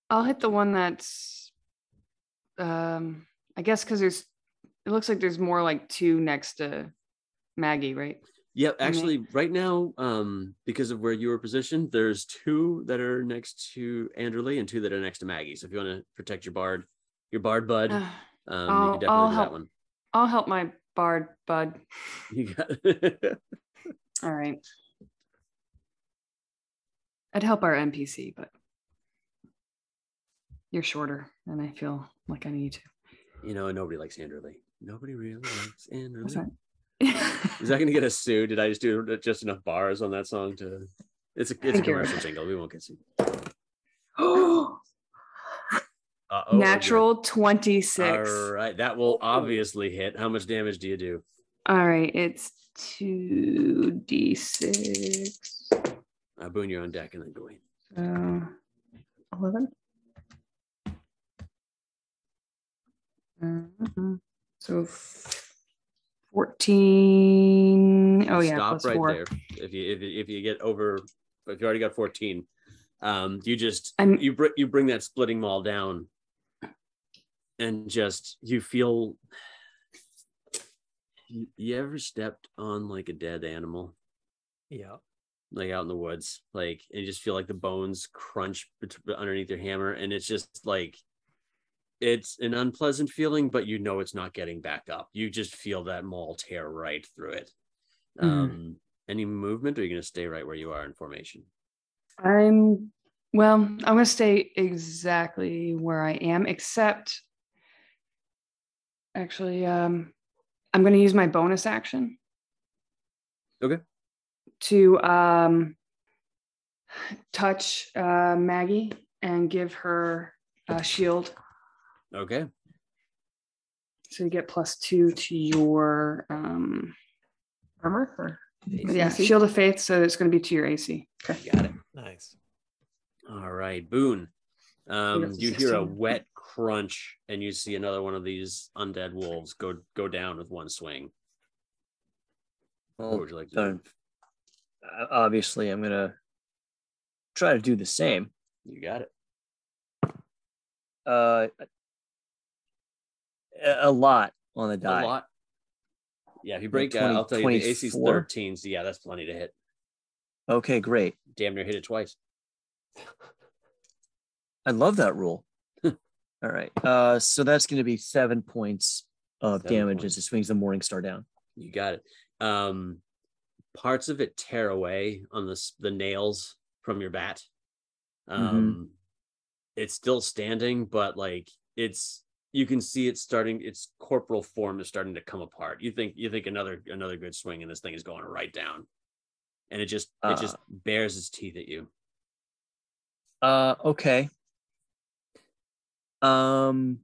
I'll hit the one that's um I guess because there's it looks like there's more like two next to Maggie, right? Yeah, actually, right now, um, because of where you were positioned, there's two that are next to Anderley and two that are next to Maggie. So if you want to protect your bard, your bard bud, um, Uh, you I'll- can definitely I'll do help. that one. I'll help my bard bud. You got All right. I'd help our NPC, but you're shorter, and I feel like I need to. you know, nobody likes Anderley. Nobody really likes Anderley. That? Is that going to get us sued? Did I just do just enough bars on that song to? It's a it's a commercial right. jingle. We won't get sued. Oh, Uh-oh, Natural 26. All right, that will obviously hit. How much damage do you do? All right, it's 2d6. Uh, Boone, you're on deck, and then Gawain. So 11. Mhm. So 14. Oh, yeah. Stop plus right four. there. If you if you, if you get over, if you already got 14, um, you just I'm- you bring you bring that splitting maul down, and just you feel. You, you ever stepped on like a dead animal? Yeah. Like out in the woods, like and you just feel like the bones crunch underneath your hammer, and it's just like it's an unpleasant feeling, but you know it's not getting back up. You just feel that maul tear right through it. Mhm. Um, any movement, or are you gonna stay right where you are in formation? I'm well, I'm gonna stay exactly where I am, except actually, um, I'm gonna use my bonus action. Okay. To um touch uh Maggie and give her a shield. Okay, So you get plus two to your um armor or yeah, AC? shield of faith, so it's gonna be to your AC. Okay. Got it. Nice. All right, Boone. Um, that's a you hear a wet crunch, and you see another one of these undead wolves go go down with one swing. What would you like to do? done. Obviously, I'm gonna try to do the same. You got it. Uh, a- a lot on the A die. lot. Yeah, if you break, uh, 20 I'll tell you, the AC's 13, so yeah, that's plenty to hit. Okay, great. Damn near hit it twice. I love that rule. All right. Uh, so that's going to be seven points of Seven damage points. as it swings the Morning Star down. You got it. Um, parts of it tear away on the the nails from your bat. Um, it's still standing, but like it's you can see it starting. Its corporal form is starting to come apart. You think you think another another good swing and this thing is going right down, and it just it just bares its teeth at you. Uh, okay. Um,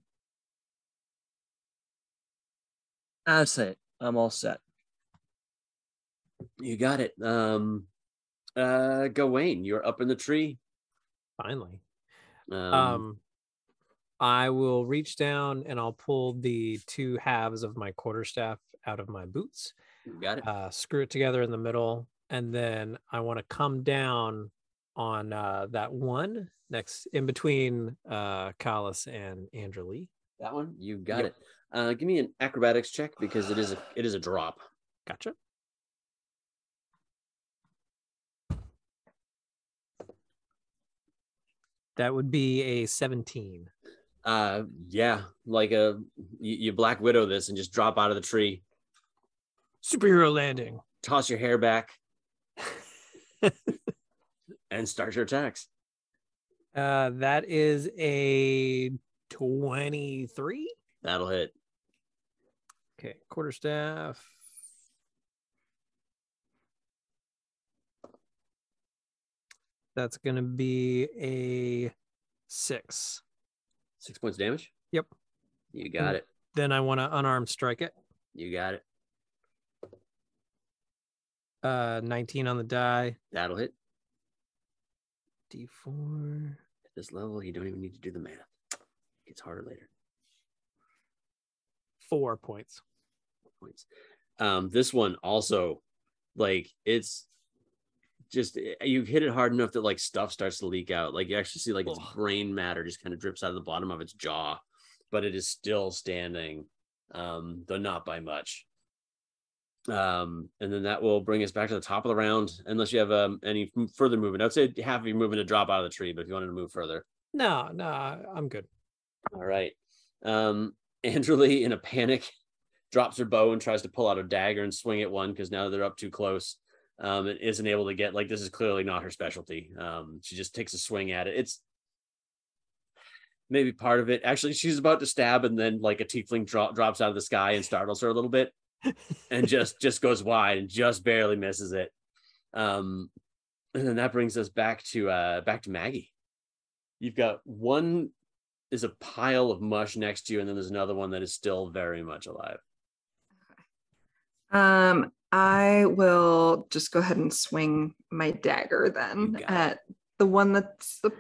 that's it. I'm all set. You got it. Um, uh, Gawain, you're up in the tree. Finally. Um, Um, I will reach down and I'll pull the two halves of my quarterstaff out of my boots, you got it. uh, screw it together in the middle, and then I want to come down on uh, that one next in between uh, Kalis and Andrew Lee. That one, you got Yep. it. Uh, give me an acrobatics check because it is a it is a drop. Gotcha. That would be a 17. Uh, yeah, like a you, you black widow this and just drop out of the tree, Superhero landing. toss your hair back, and start your attacks. Uh, that is a 23. That'll hit. Okay, quarterstaff. That's going to be a six. Six points damage. Yep. You got Mm. it. Then I want to unarmed strike it. You got it. Uh, 19 on the die. That'll hit. D4. At this level, you don't even need to do the math. It gets harder later. Four points. Points. Um, this one also like it's just eh, you hit it hard enough that like stuff starts to leak out. Like you actually see like its Ugh. brain matter just kind of drips out of the bottom of its jaw, but it is still standing, um, though not by much. Um, and then that will bring us back to the top of the round, unless you have um, any further movement. I'd say half of your movement to drop out of the tree, but if you wanted to move further, No, no, I'm good. all right. Um, Andrew Lee, in a panic, drops her bow and tries to pull out a dagger and swing at one because now they're up too close. Um, and isn't able to get like this is clearly not her specialty. Um, she just takes a swing at it. It's maybe part of it. Actually, she's about to stab, and then like a tiefling dro- drops out of the sky and startles her a little bit, and just just goes wide and just barely misses it. Um, and then that brings us back to uh back to Maggie. You've got one is a pile of mush next to you, and then there's another one that is still very much alive. Um, I will just go ahead and swing my dagger then at the one that's the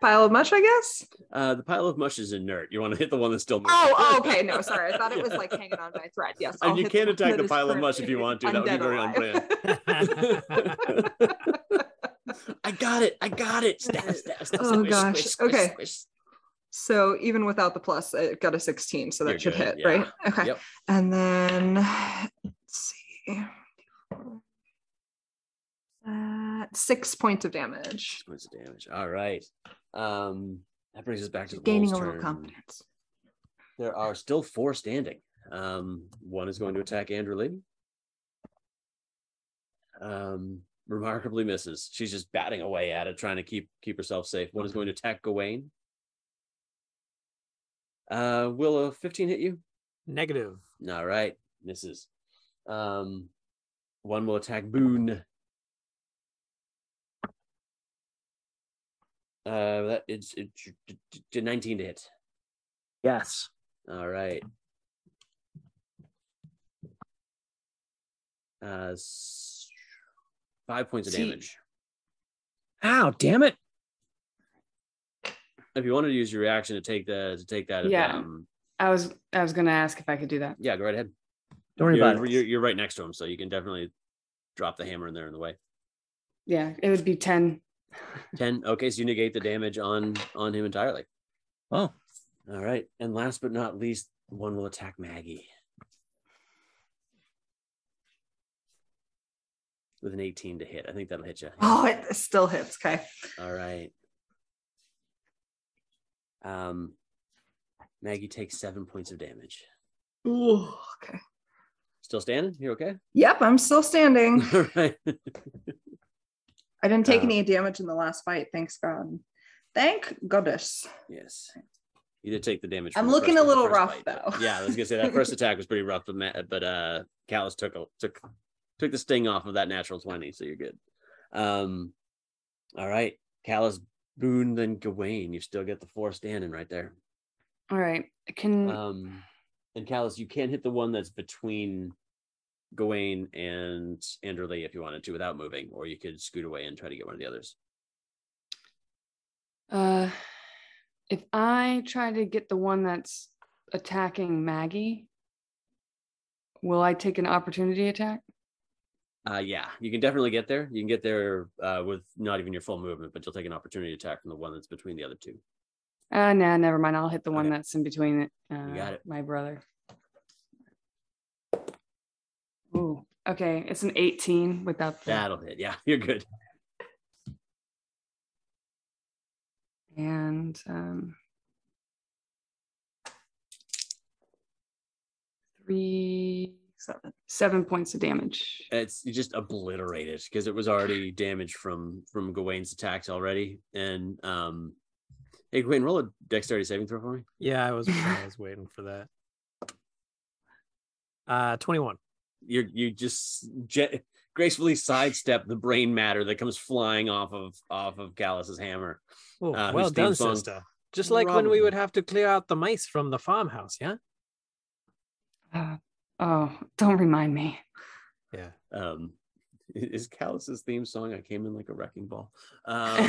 pile of mush, I guess. Uh, the pile of mush is inert. You want to hit the one that's still moving. Oh, oh, okay. No, sorry. I thought it was like hanging on by a thread. Yes. And I'll you can attack the pile of mush if you want to. That would be very undead I got it. I got it. Stab, stab, stab, Oh, squish, gosh. squish, Okay. squish. so even without the plus, it got a 16. So that You're should good, hit, yeah. right? Okay. Yep. And then let's see. Uh, six points of damage. Six points of damage. All right. Um, that brings us back to the Gaining a little turn. confidence. There are still four standing. Um, one is going to attack Andrew Lee. Um, remarkably misses. She's just batting away at it, trying to keep keep herself safe. One is going to attack Gawain. Uh, will a 15 hit you? Negative. All right, misses. Um, one will attack Boone. Uh, that it's it, d- d- d- 19 to hit. Yes. All right. Uh, five points of See- damage. Ow, damn it. If you wanted to use your reaction to take the to take that, Yeah. um, I was I was gonna ask if I could do that. yeah, go right ahead. Don't worry You're, about it. you're, you're right next to him, so you can definitely drop the hammer in there in the way. Yeah, it would be 10. 10. Okay, so you negate the damage on on him entirely. Oh, All right. And last but not least, one will attack Maggie. With an 18 to hit. I think that'll hit you. Oh, it still hits. Okay. All right. Um Maggie takes seven points of damage. Ooh, okay. Still standing? You okay? Yep, I'm still standing. All right. I didn't take Uh, any damage in the last fight. Thanks God. Thank goddess. yes. You did take the damage. I'm the looking first- a little rough, fight, though. Yeah, I was gonna say that first attack was pretty rough, but but uh Kalis took a, took took the sting off of that natural 20, so you're good. Um all right. Kalis Boone, then Gawain. You still get the four standing right there. All right. Can Um, and Kalis, you can't hit the one that's between Gawain and Andrew Lee if you wanted to without moving, or you could scoot away and try to get one of the others. uh if I try to get the one that's attacking Maggie, will I take an opportunity attack? Uh, yeah, you can definitely get there. You can get there uh, with not even your full movement, but you'll take an opportunity attack from the one that's between the other two. Uh nah, never mind. I'll hit the one Okay. that's in between it. Uh, got it. My brother. Ooh, okay. It's an 18 without the That'll hit. Yeah, you're good. and um three Seven. seven points of damage. It's you just obliterated because it was already damaged from from Gawain's attacks already. And um, hey, Gawain, roll a dexterity saving throw for me. Yeah, I was I was waiting for that. Uh 21. You you just jet, gracefully sidestep the brain matter that comes flying off of off of Kalis's hammer. Oh, Uh, well done, song- sister. Just like when we would have to clear out the mice from the farmhouse, yeah? Uh, oh, don't remind me. Yeah. Um, is Kalis's theme song? I came in like a wrecking ball. Um,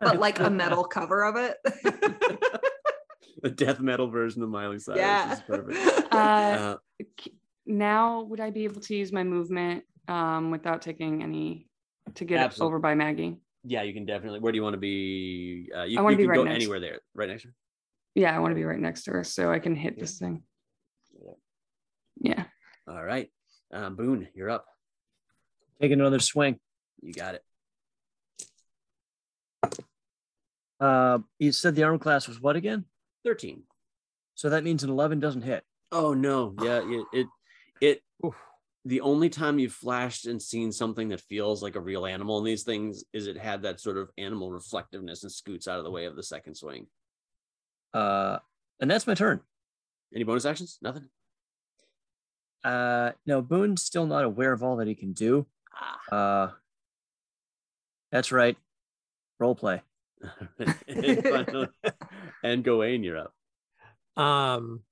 But like a metal cover of it. the death metal version of Miley Cyrus yeah. is perfect. uh, Uh, k- now would I be able to use my movement um, without taking any to get Absolute- over by Maggie. Yeah, you can definitely. Where do you want to be? Uh, you, I wanna be can right go next- anywhere there, right next to her. Yeah, I want to be right next to her so I can hit this thing. Yeah. All right, um, Boone, you're up. Taking another swing. You got it. Uh, you said the armor class was what again? Thirteen. So that means an 11 doesn't hit. Oh no, yeah, it it, it the only time you've flashed and seen something that feels like a real animal in these things is it had that sort of animal reflectiveness and scoots out of the way of the second swing. Uh, and that's my turn. Any bonus actions? Nothing. Uh, no, Boone's still not aware of all that he can do. Ah. Uh, that's right. Role play. and, finally- and Gawain, you're up. Um,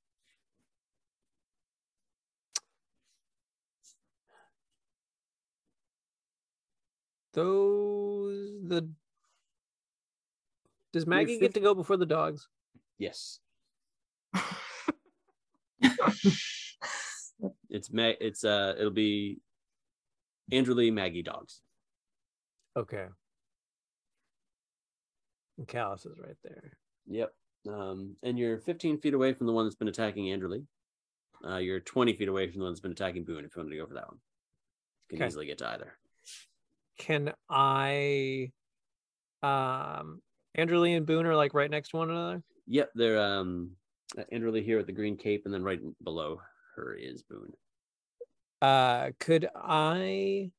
those the does Maggie get to go before the dogs? Yes. It's Mag. It's uh. It'll be Andrew Lee, Maggie, dogs. Okay. And Kalis is right there. Yep. Um, and you're 15 feet away from the one that's been attacking Andrew Lee. Uh, you're 20 feet away from the one that's been attacking Boone. If you wanted to go for that one, you can Okay. easily get to either. Can I um Andrew Lee and Boone are like right next to one another? Yep. They're um. Andrew Lee here with the green cape, and then right below her is Boone. Uh could I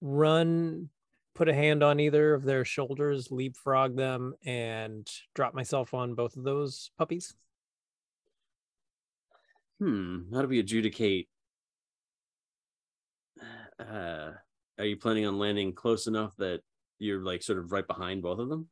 run put a hand on either of their shoulders, leapfrog them, and drop myself on both of those puppies? Hmm. How do we adjudicate? Uh, are you planning on landing close enough that you're like sort of right behind both of them?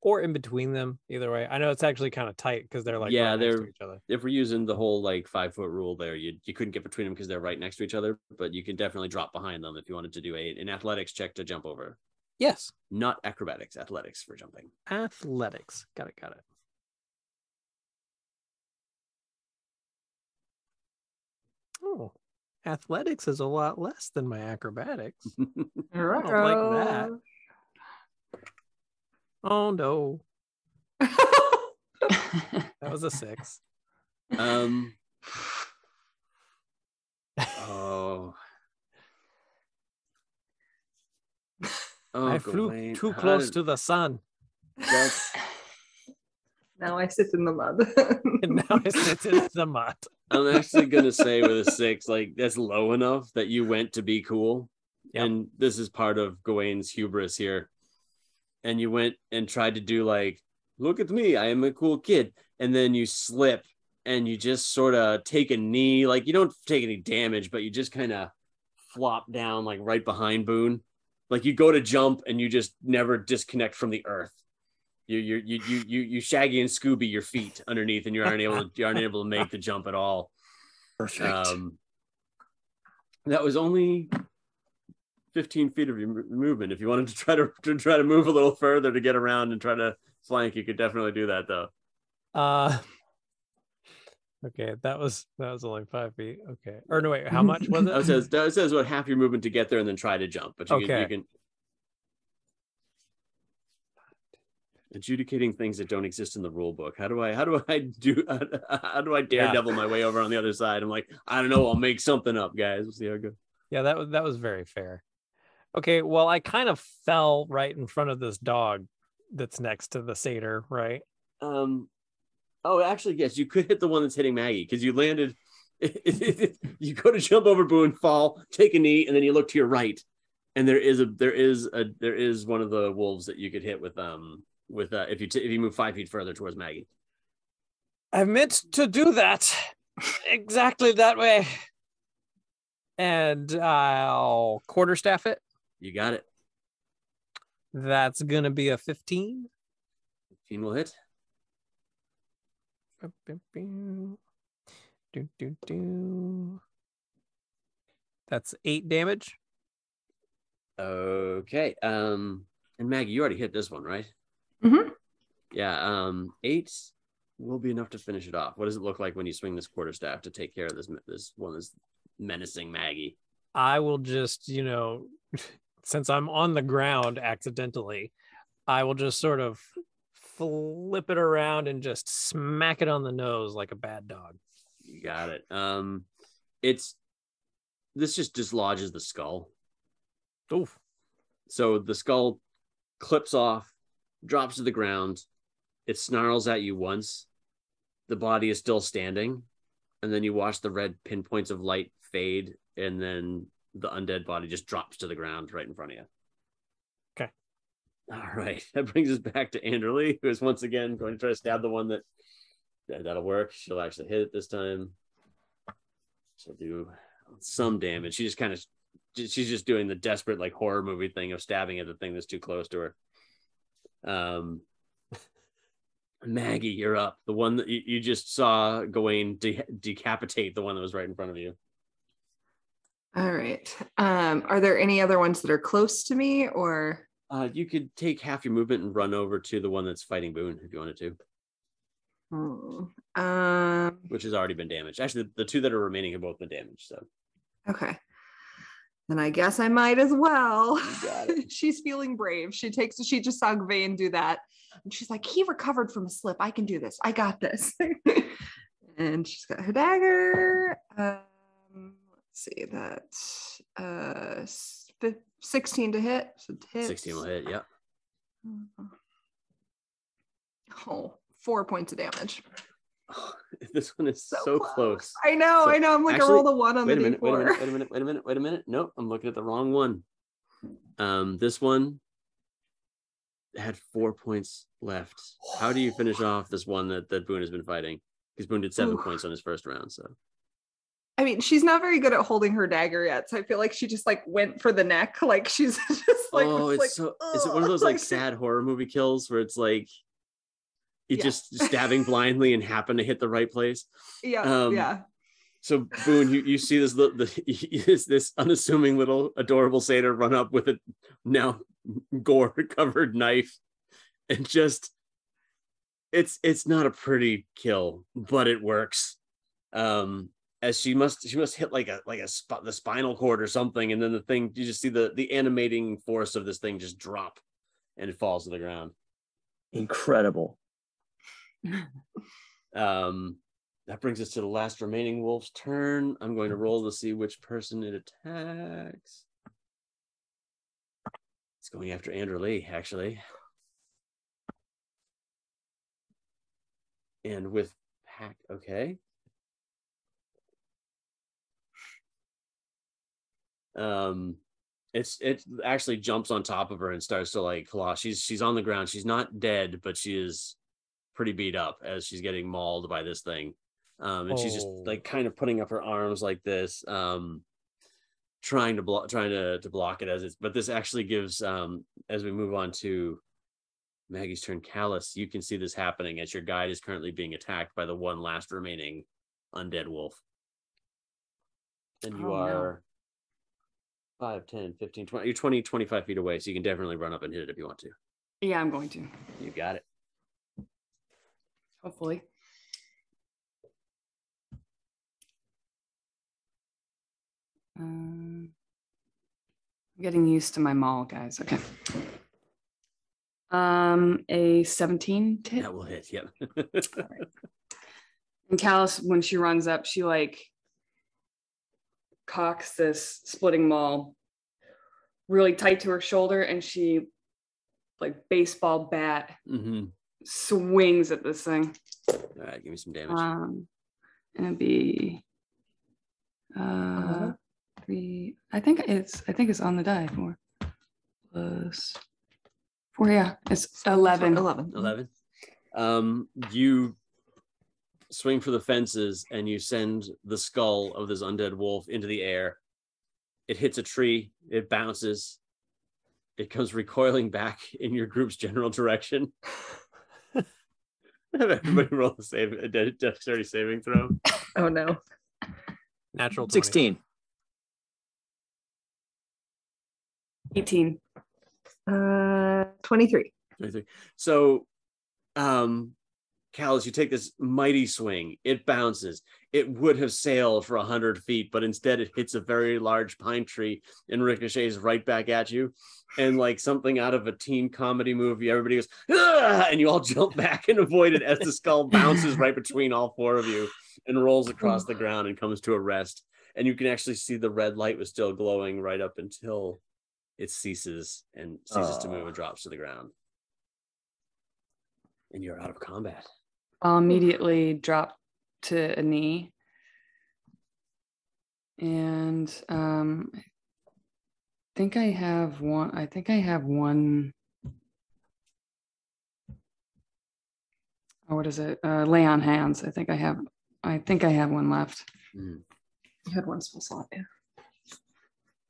Or in between them, either way. I know it's actually kind of tight because they're like Yeah, right next to they're- each other. If we're using the whole like five foot rule there, you you couldn't get between them because they're right next to each other, but you can definitely drop behind them if you wanted to do a an athletics check to jump over. Yes. Not acrobatics, athletics for jumping. Athletics. Got it, got it. Oh, athletics is a lot less than my acrobatics. I don't like that. Oh no, that was a six. um. Oh. Oh, I flew Gawain, too close did- to the sun, That's now I sit in the mud. and now I sit in the mud. I'm actually gonna say with a six, like that's low enough that you went to be cool. Yep. And this is part of Gawain's hubris here. And you went and tried to do like, look at me, I am a cool kid. And then you slip and you just sort of take a knee, like you don't take any damage, but you just kind of flop down like right behind Boone. Like you go to jump and you just never disconnect from the earth. You you you you you you shaggy and Scooby your feet underneath, and you aren't able to you aren't able to make the jump at all. Perfect. Um, that was only 15 feet of your movement. If you wanted to try to, to try to move a little further to get around and try to flank, you could definitely do that though. Uh, okay, that was that was only five feet. Okay, or no, wait, how much was it? it? says that says what half your movement to get there and then try to jump. But you can, you can adjudicating things that don't exist in the rule book. How do I how do I do how do I daredevil my way over on the other side? I'm like, I don't know, I'll make something up, guys. We'll see how it goes. Yeah, that was that was very fair. Okay, well, I kind of fell right in front of this dog that's next to the satyr, right? Um, oh, actually, yes, you could hit the one that's hitting Maggie because you landed. you go to jump over Boone, fall, take a knee, and then you look to your right, and there is a there is a there is one of the wolves that you could hit with um with uh, if you t- if you move five feet further towards Maggie. I meant to do that exactly that way. And I'll quarterstaff it. You got it. That's gonna be a 15. Fifteen will hit. Do, do, do. That's eight damage. Okay. Um, and Maggie, you already hit this one, right? Mhm. Yeah. Um, eight will be enough to finish it off. What does it look like when you swing this quarterstaff to take care of this this one that's menacing Maggie. I will just, you know, since I'm on the ground accidentally, I will just sort of flip it around and just smack it on the nose like a bad dog. You got it. Um, it's this just dislodges the skull. Oof. So the skull clips off, drops to the ground. It snarls at you once. The body is still standing, and then you watch the red pinpoints of light fade, and then the undead body just drops to the ground right in front of you. Okay. All right. That brings us back to Anderly, who is once again going to try to stab the one that, that that'll work. She'll actually hit it this time. She'll do some damage. She just kind of she's just doing the desperate like horror movie thing of stabbing at the thing that's too close to her. Um, Maggie, you're up. The one that you, you just saw Gawain de- decapitate the one that was right in front of you. All right. Um, are there any other ones that are close to me or Uh, you could take half your movement and run over to the one that's fighting Boone if you wanted to, Hmm. um which has already been damaged. Actually, the, the two that are remaining have both been damaged. So okay. Then I guess I might as well. You got it. she's feeling brave. She takes she just saw Gawain do that. And she's like, he recovered from a slip. I can do this. I got this. and she's got her dagger. Um, let's see that uh s- 16 to hit. So 16 will hit. Yeah. Oh, four points of damage. this one is so, So close. close. I know, So, I know. I'm like, I actually, roll the one on Wait a the minute. Wait a D4. minute. Wait a minute. Wait a minute. Wait a minute. Wait a minute. Nope, I'm looking at the wrong one. Um, this one had four points left. How do you finish off this one that that Boone has been fighting? Because Boone did seven Oof. points on his first round. So I mean, she's not very good at holding her dagger yet, so I feel like she just like went for the neck, like she's just like. oh, it's like, so. Is it one of those like sad horror movie kills where it's like you Yeah. just stabbing blindly and happen to hit the right place? Yeah, um, yeah. So Boone, you, you see this little the, this, this unassuming little adorable satyr run up with a now gore covered knife and just it's it's not a pretty kill, but it works. Um as she must she must hit like a like a spot the spinal cord or something, and then the thing you just see the the animating force of this thing just drop and it falls to the ground. Incredible. Um, that brings us to the last remaining wolf's turn. I'm going to roll to see which person it attacks. It's going after Andrew Lee, actually. And with pack, okay. Um, it's it actually jumps on top of her and starts to like claw. She's she's on the ground. She's not dead, but she is pretty beat up as she's getting mauled by this thing. Um, and she's just Oh. like kind of putting up her arms like this, um, trying to block, trying to to block it as it's. But this actually gives, um, as we move on to Maggie's turn, Kalis, you can see this happening as your guide is currently being attacked by the one last remaining undead wolf. And you Oh, no. are 5, 10, 15, 20, you're 20, 25 feet away, so you can definitely run up and hit it if you want to. Yeah, I'm going to. You got it. Hopefully. Um, I'm getting used to my mall, guys. Okay. Um, a 17 to hit. That will hit. Yep. And Kalis, when she runs up, she like cocks this splitting maul really tight to her shoulder and she like baseball bat hmm swings at this thing. All right, give me some damage. Um, and it'd be uh three. I think it's I think it's on the die four plus four. Yeah, it's eleven. 11. 11 um you swing for the fences and you send the skull of this undead wolf into the air it hits a tree it bounces it comes recoiling back in your group's general direction have everybody roll a save a de- dexterity saving throw Oh no. Natural 20. 16. 18. Uh 23. 23. So, um, Kalis, you take this mighty swing. It bounces. It would have sailed for a hundred feet, but instead it hits a very large pine tree and ricochets right back at you. And like something out of a teen comedy movie, everybody goes, "Ah!" and you all jump back and avoid it as the skull bounces right between all four of you and rolls across the ground and comes to a rest. And you can actually see the red light was still glowing right up until it ceases and ceases to move and drops to the ground. And you're out of combat. I'll immediately drop to a knee. And um I think I have one I think I have one oh, what is it? Uh lay on hands. I think I have I think I have one left. Mm. You had one spell slot. Yeah.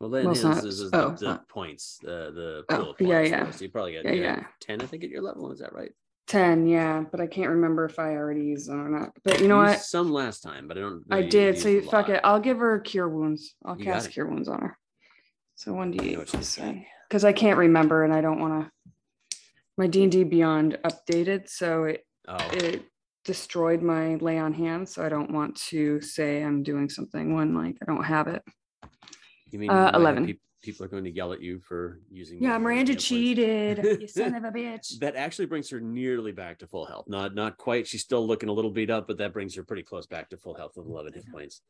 Well, then Well, his not- is, is oh, the, the not- points, the the Oh, pool of yeah, points. yeah. So you probably got Yeah, yeah. got ten, I think, at your level. Is that right? 10, yeah, but I can't remember if I already used them or not. But you know used what? Some last time, but I don't. I you did. So you, a fuck lot. it. I'll give her cure wounds. I'll You got cast it. cure wounds on her. So one I know d8 what plus saying. because I can't remember and I don't want to. My D and D Beyond updated, so it Oh, it destroyed my lay on hands. So I don't want to say I'm doing something when like I don't have it. you mean uh, you might have 11. peop- people are going to yell at you for using? Yeah, Miranda cheated. you son of a bitch. That actually brings her nearly back to full health. Not not quite. She's still looking a little beat up, but that brings her pretty close back to full health with 11 hit points.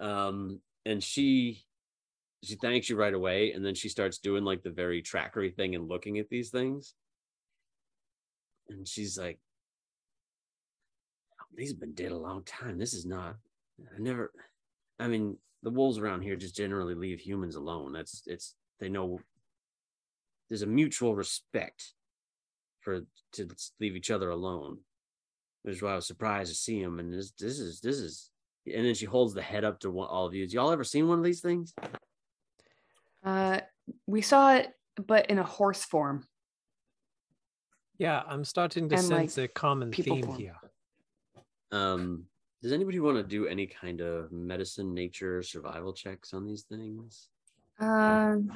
Um, and she she thanks you right away, and then she starts doing like the very trackery thing and looking at these things. And she's like, "Oh, "These have been dead a long time. This is not. I never. I mean, the wolves around here just generally leave humans alone. That's it's. They know there's a mutual respect for to leave each other alone. Which is why I was surprised to see him. And this this is this is and then she holds the head up to one, all of you. Y'all ever seen one of these things? Uh, we saw it, but in a horse form. Yeah, I'm starting to And, like, sense a common theme form. here. Um, does anybody want to do any kind of medicine, nature, survival checks on these things? Um,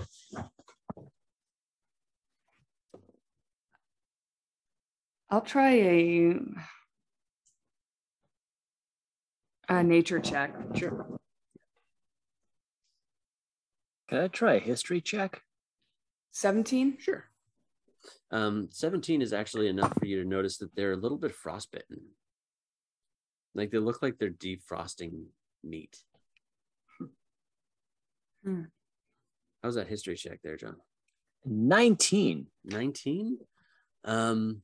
I'll try a a nature check. Sure. Can I try a history check? 17? Sure. Um, 17 is actually enough for you to notice that they're a little bit frostbitten. Like they look like they're defrosting meat. Hmm. How's that history check there, John? 19. 19 um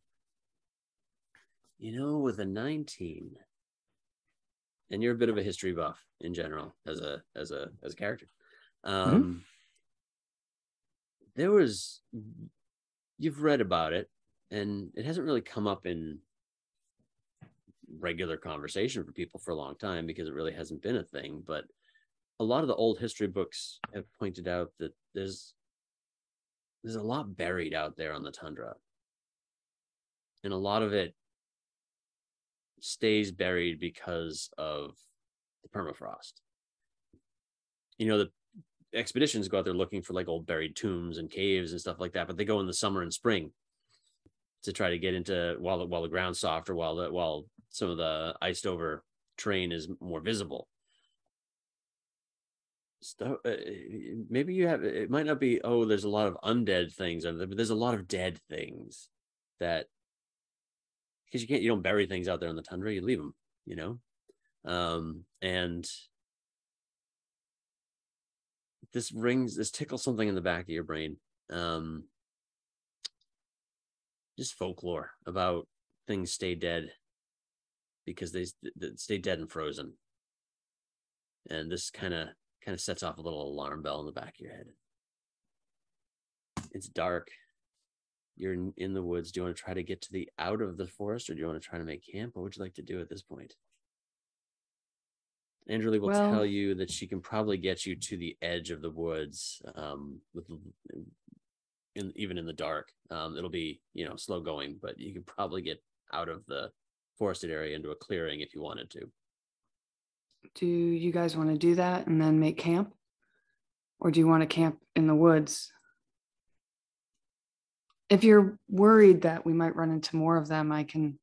you know with a 19 and you're a bit of a history buff in general as a as a as a character um there was you've read about it and it hasn't really come up in regular conversation for people for a long time because it really hasn't been a thing but a lot of the old history books have pointed out that there's there's a lot buried out there on the tundra. And a lot of it stays buried because of the permafrost. You know, the expeditions go out there looking for like old buried tombs and caves and stuff like that, but they go in the summer and spring to try to get into while the while the ground's soft or while the while some of the iced over terrain is more visible. Stuff uh, maybe you have it might not be oh there's a lot of undead things but there's a lot of dead things that because you can't you don't bury things out there in the tundra you leave them you know? Um and this rings this tickles something in the back of your brain. Um just folklore about things stay dead because they s- th- th- stay dead and frozen and this kind of kind of sets off a little alarm bell in the back of your head. It's dark. You're in, in the woods. Do you want to try to get to the out of the forest, or do you want to try to make camp? What would you like to do at this point? Andrew Lee will Well- tell you that she can probably get you to the edge of the woods, um, with in even in the dark. Um, it'll be you know slow going, but you could probably get out of the forested area into a clearing if you wanted to. Do you guys want to do that and then make camp? Or do you want to camp in the woods? If you're worried that we might run into more of them, I can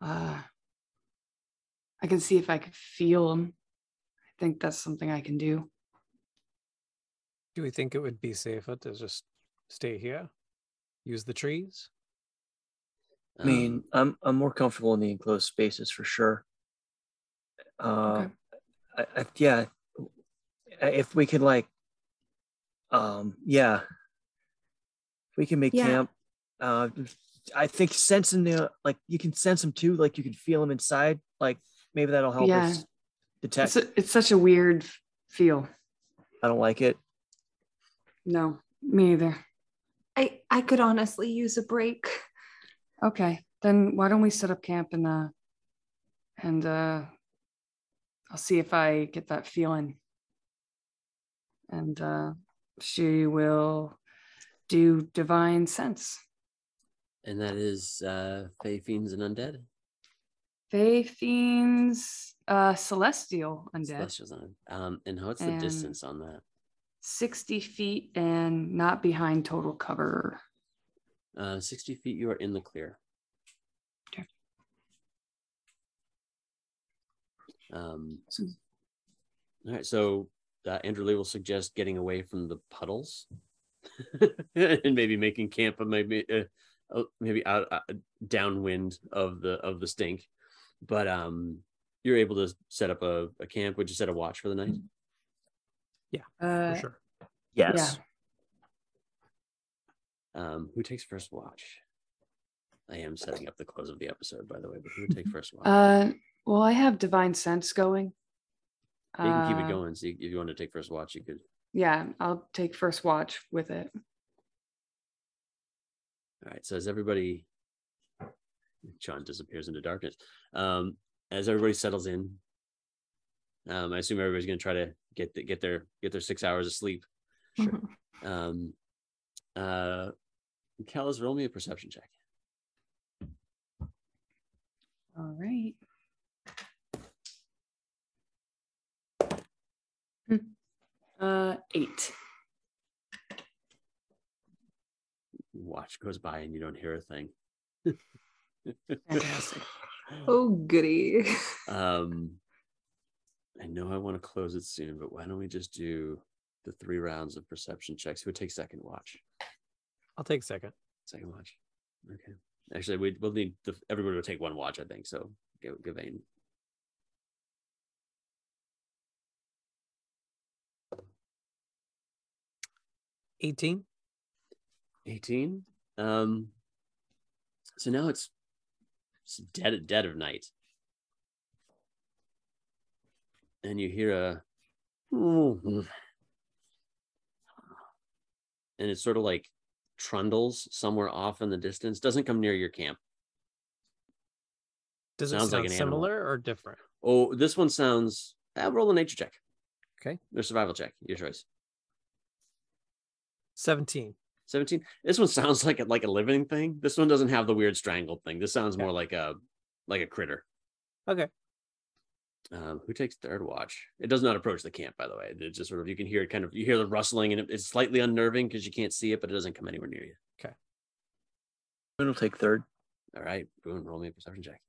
Uh, I can see if I could feel him. I think that's something I can do. Do we think it would be safer to just stay here? Use the trees? I mean, Um, I'm I'm more comfortable in the enclosed spaces for sure. Uh, Okay. I, I, yeah, if we could like, um, yeah, if we can make Yeah. camp. Uh, I think sensing the like you can sense them too, like you can feel them inside. Like maybe that'll help Yeah. us detect. It's, a, it's such a weird feel. I don't like it. No, me either. I I could honestly use a break. Okay, then why don't we set up camp and uh and uh I'll see if I get that feeling. And uh she will do divine sense. and that is uh Fey Fiends and Undead. Fae fiends, uh celestial undead, Celestials on it. Um, and what's the And- distance on that? 60 feet and not behind total cover. Uh, 60 feet, you are in the clear. Okay. Um, So- all right, so uh, Andrew Lee will suggest getting away from the puddles and maybe making camp, uh, maybe uh, uh, maybe out uh, downwind of the of the stink. But um, you're able to set up a, a camp. Would you set a watch for the night? Yeah, uh, For sure. Yes. Um, who takes first watch? I am setting up the close of the episode, by the way. But who would take first watch? Uh, well, I have divine sense going. you can keep Uh, it going. So you, if you want to take first watch, you could. Yeah, I'll take first watch with it. All right. So as everybody, John disappears into darkness. Um, as everybody settles in, um, I assume everybody's going to try to get the, get their get their six hours of sleep. Mhm. Um, uh, Kalis, roll me a perception check. All right. Hmm. Uh, eight. Watch goes by and you don't hear a thing. Fantastic. Oh goody. Um, I know I want to close it soon, but why don't we just do the three rounds of perception checks? Who would take second watch? I'll take second. Second watch. Okay. Actually, we will need the, everybody will take one watch, I think. So give Gawain. Eighteen. 18. Um, so now it's, it's dead dead of night. And you hear a and it's sort of like trundles somewhere off in the distance. Doesn't come near your camp. Does it Sounds like sound an animal. similar or different? Oh, this one sounds. I'll roll a nature check. Okay. Or survival check. Your choice. Seventeen. 17. This one sounds like a, like a living thing. This one doesn't have the weird strangled thing. This sounds Okay. more like a like a critter. Okay. Um, who takes third watch? It does not approach the camp, by the way. It just sort of you can hear it kind of you hear the rustling and it, it's slightly unnerving because you can't see it, but it doesn't come anywhere near you. Okay. Boone will take third. All right, Boone, roll me a perception check.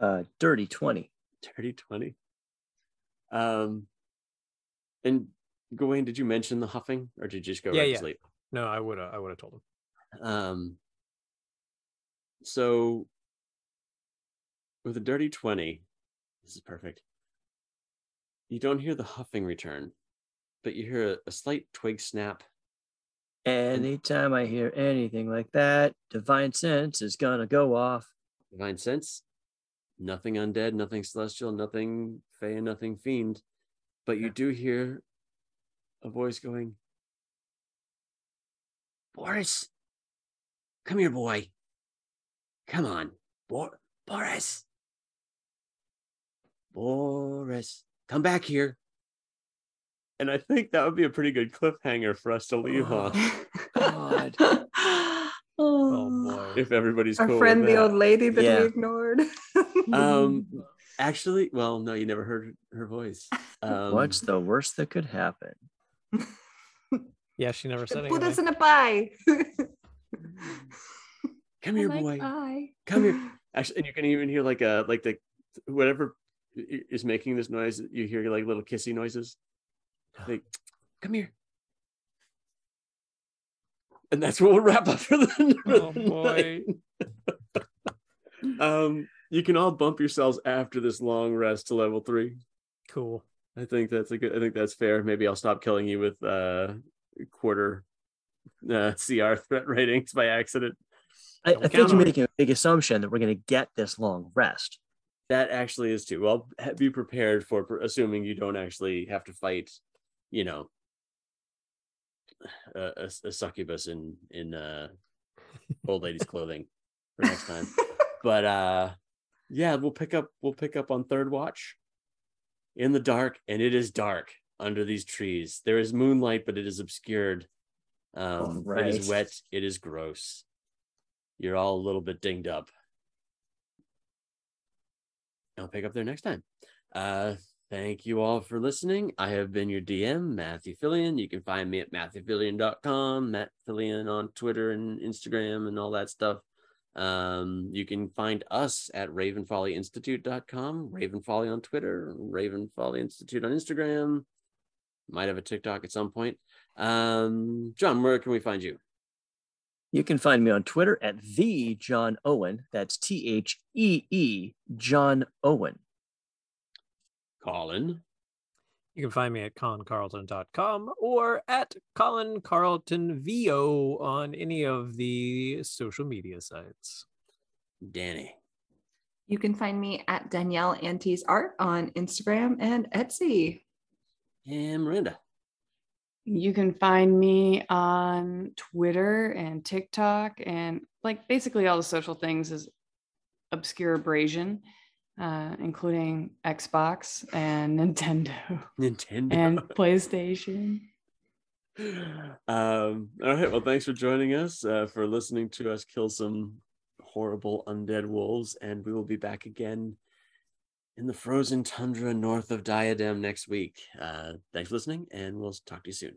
Uh, dirty twenty. Dirty 20. Um and Gawain, did you mention the huffing or did you just go Yeah, right yeah. to sleep? No, I would have. I would have told him. Um, so with a dirty 20, this is perfect. You don't hear the huffing return, but you hear a, a slight twig snap. Anytime I hear anything like that, divine sense is gonna go off. Divine sense, nothing undead, nothing celestial, nothing fey, and nothing fiend. But you do hear a voice going, Boris, come here, boy. Come on, Bor- Boris. Boris, come back here. And I think that would be a pretty good cliffhanger for us to leave on God. Oh boy. if everybody's Our cool. friend, with the that. old lady that Yeah. we ignored. Um, actually, well, no, you never heard her voice. Um, What's the worst that could happen? Yeah, she never said Put anything. us in a pie. Come here, I'm boy. like, "Bye." Come here. Actually, and you can even hear like a like the whatever i- is making this noise. You hear like little kissy noises. Like, come here. And that's what we'll wrap up for the Oh, boy. night. um, you can all bump yourselves after this long rest to level three. Cool. I think that's a good. I think that's fair. Maybe I'll stop killing you with uh quarter uh, CR threat ratings by accident. I, I think you're making a big assumption that we're going to get this long rest. That actually is too. Well, be prepared for assuming you don't actually have to fight. You know, a, a, succubus in in uh, old lady's clothing for next time. But uh, yeah, we'll pick up. We'll pick up on third watch in the dark, and it is dark under these trees. There is moonlight, but it is obscured. Um, It is wet. It is gross. You're all a little bit dinged up. I'll pick up there next time. Uh, thank you all for listening. I have been your DM, Matthew Phillion. You can find me at matthewphillion.com, Matt Phillion on Twitter and Instagram and all that stuff. Um, you can find us at ravenfollyinstitute.com, Raven Folly on Twitter, Ravenfolly Institute on Instagram. Might have a TikTok at some point. Um, John, where can we find you? You can find me on Twitter at the John Owen. That's T H E E John Owen. Colin. You can find me at colincarlton.com or at Colin Carlton VO on any of the social media sites. Danny. You can find me at Danielle Antes Art on Instagram and Etsy. And Miranda. You can find me on Twitter and TikTok and like basically all the social things is obscure abrasion, uh, including Xbox and Nintendo Nintendo. and PlayStation. um all right well thanks for joining us uh, for listening to us kill some horrible undead wolves and we will be back again in the frozen tundra north of diadem next week. Uh thanks for listening and we'll talk to you soon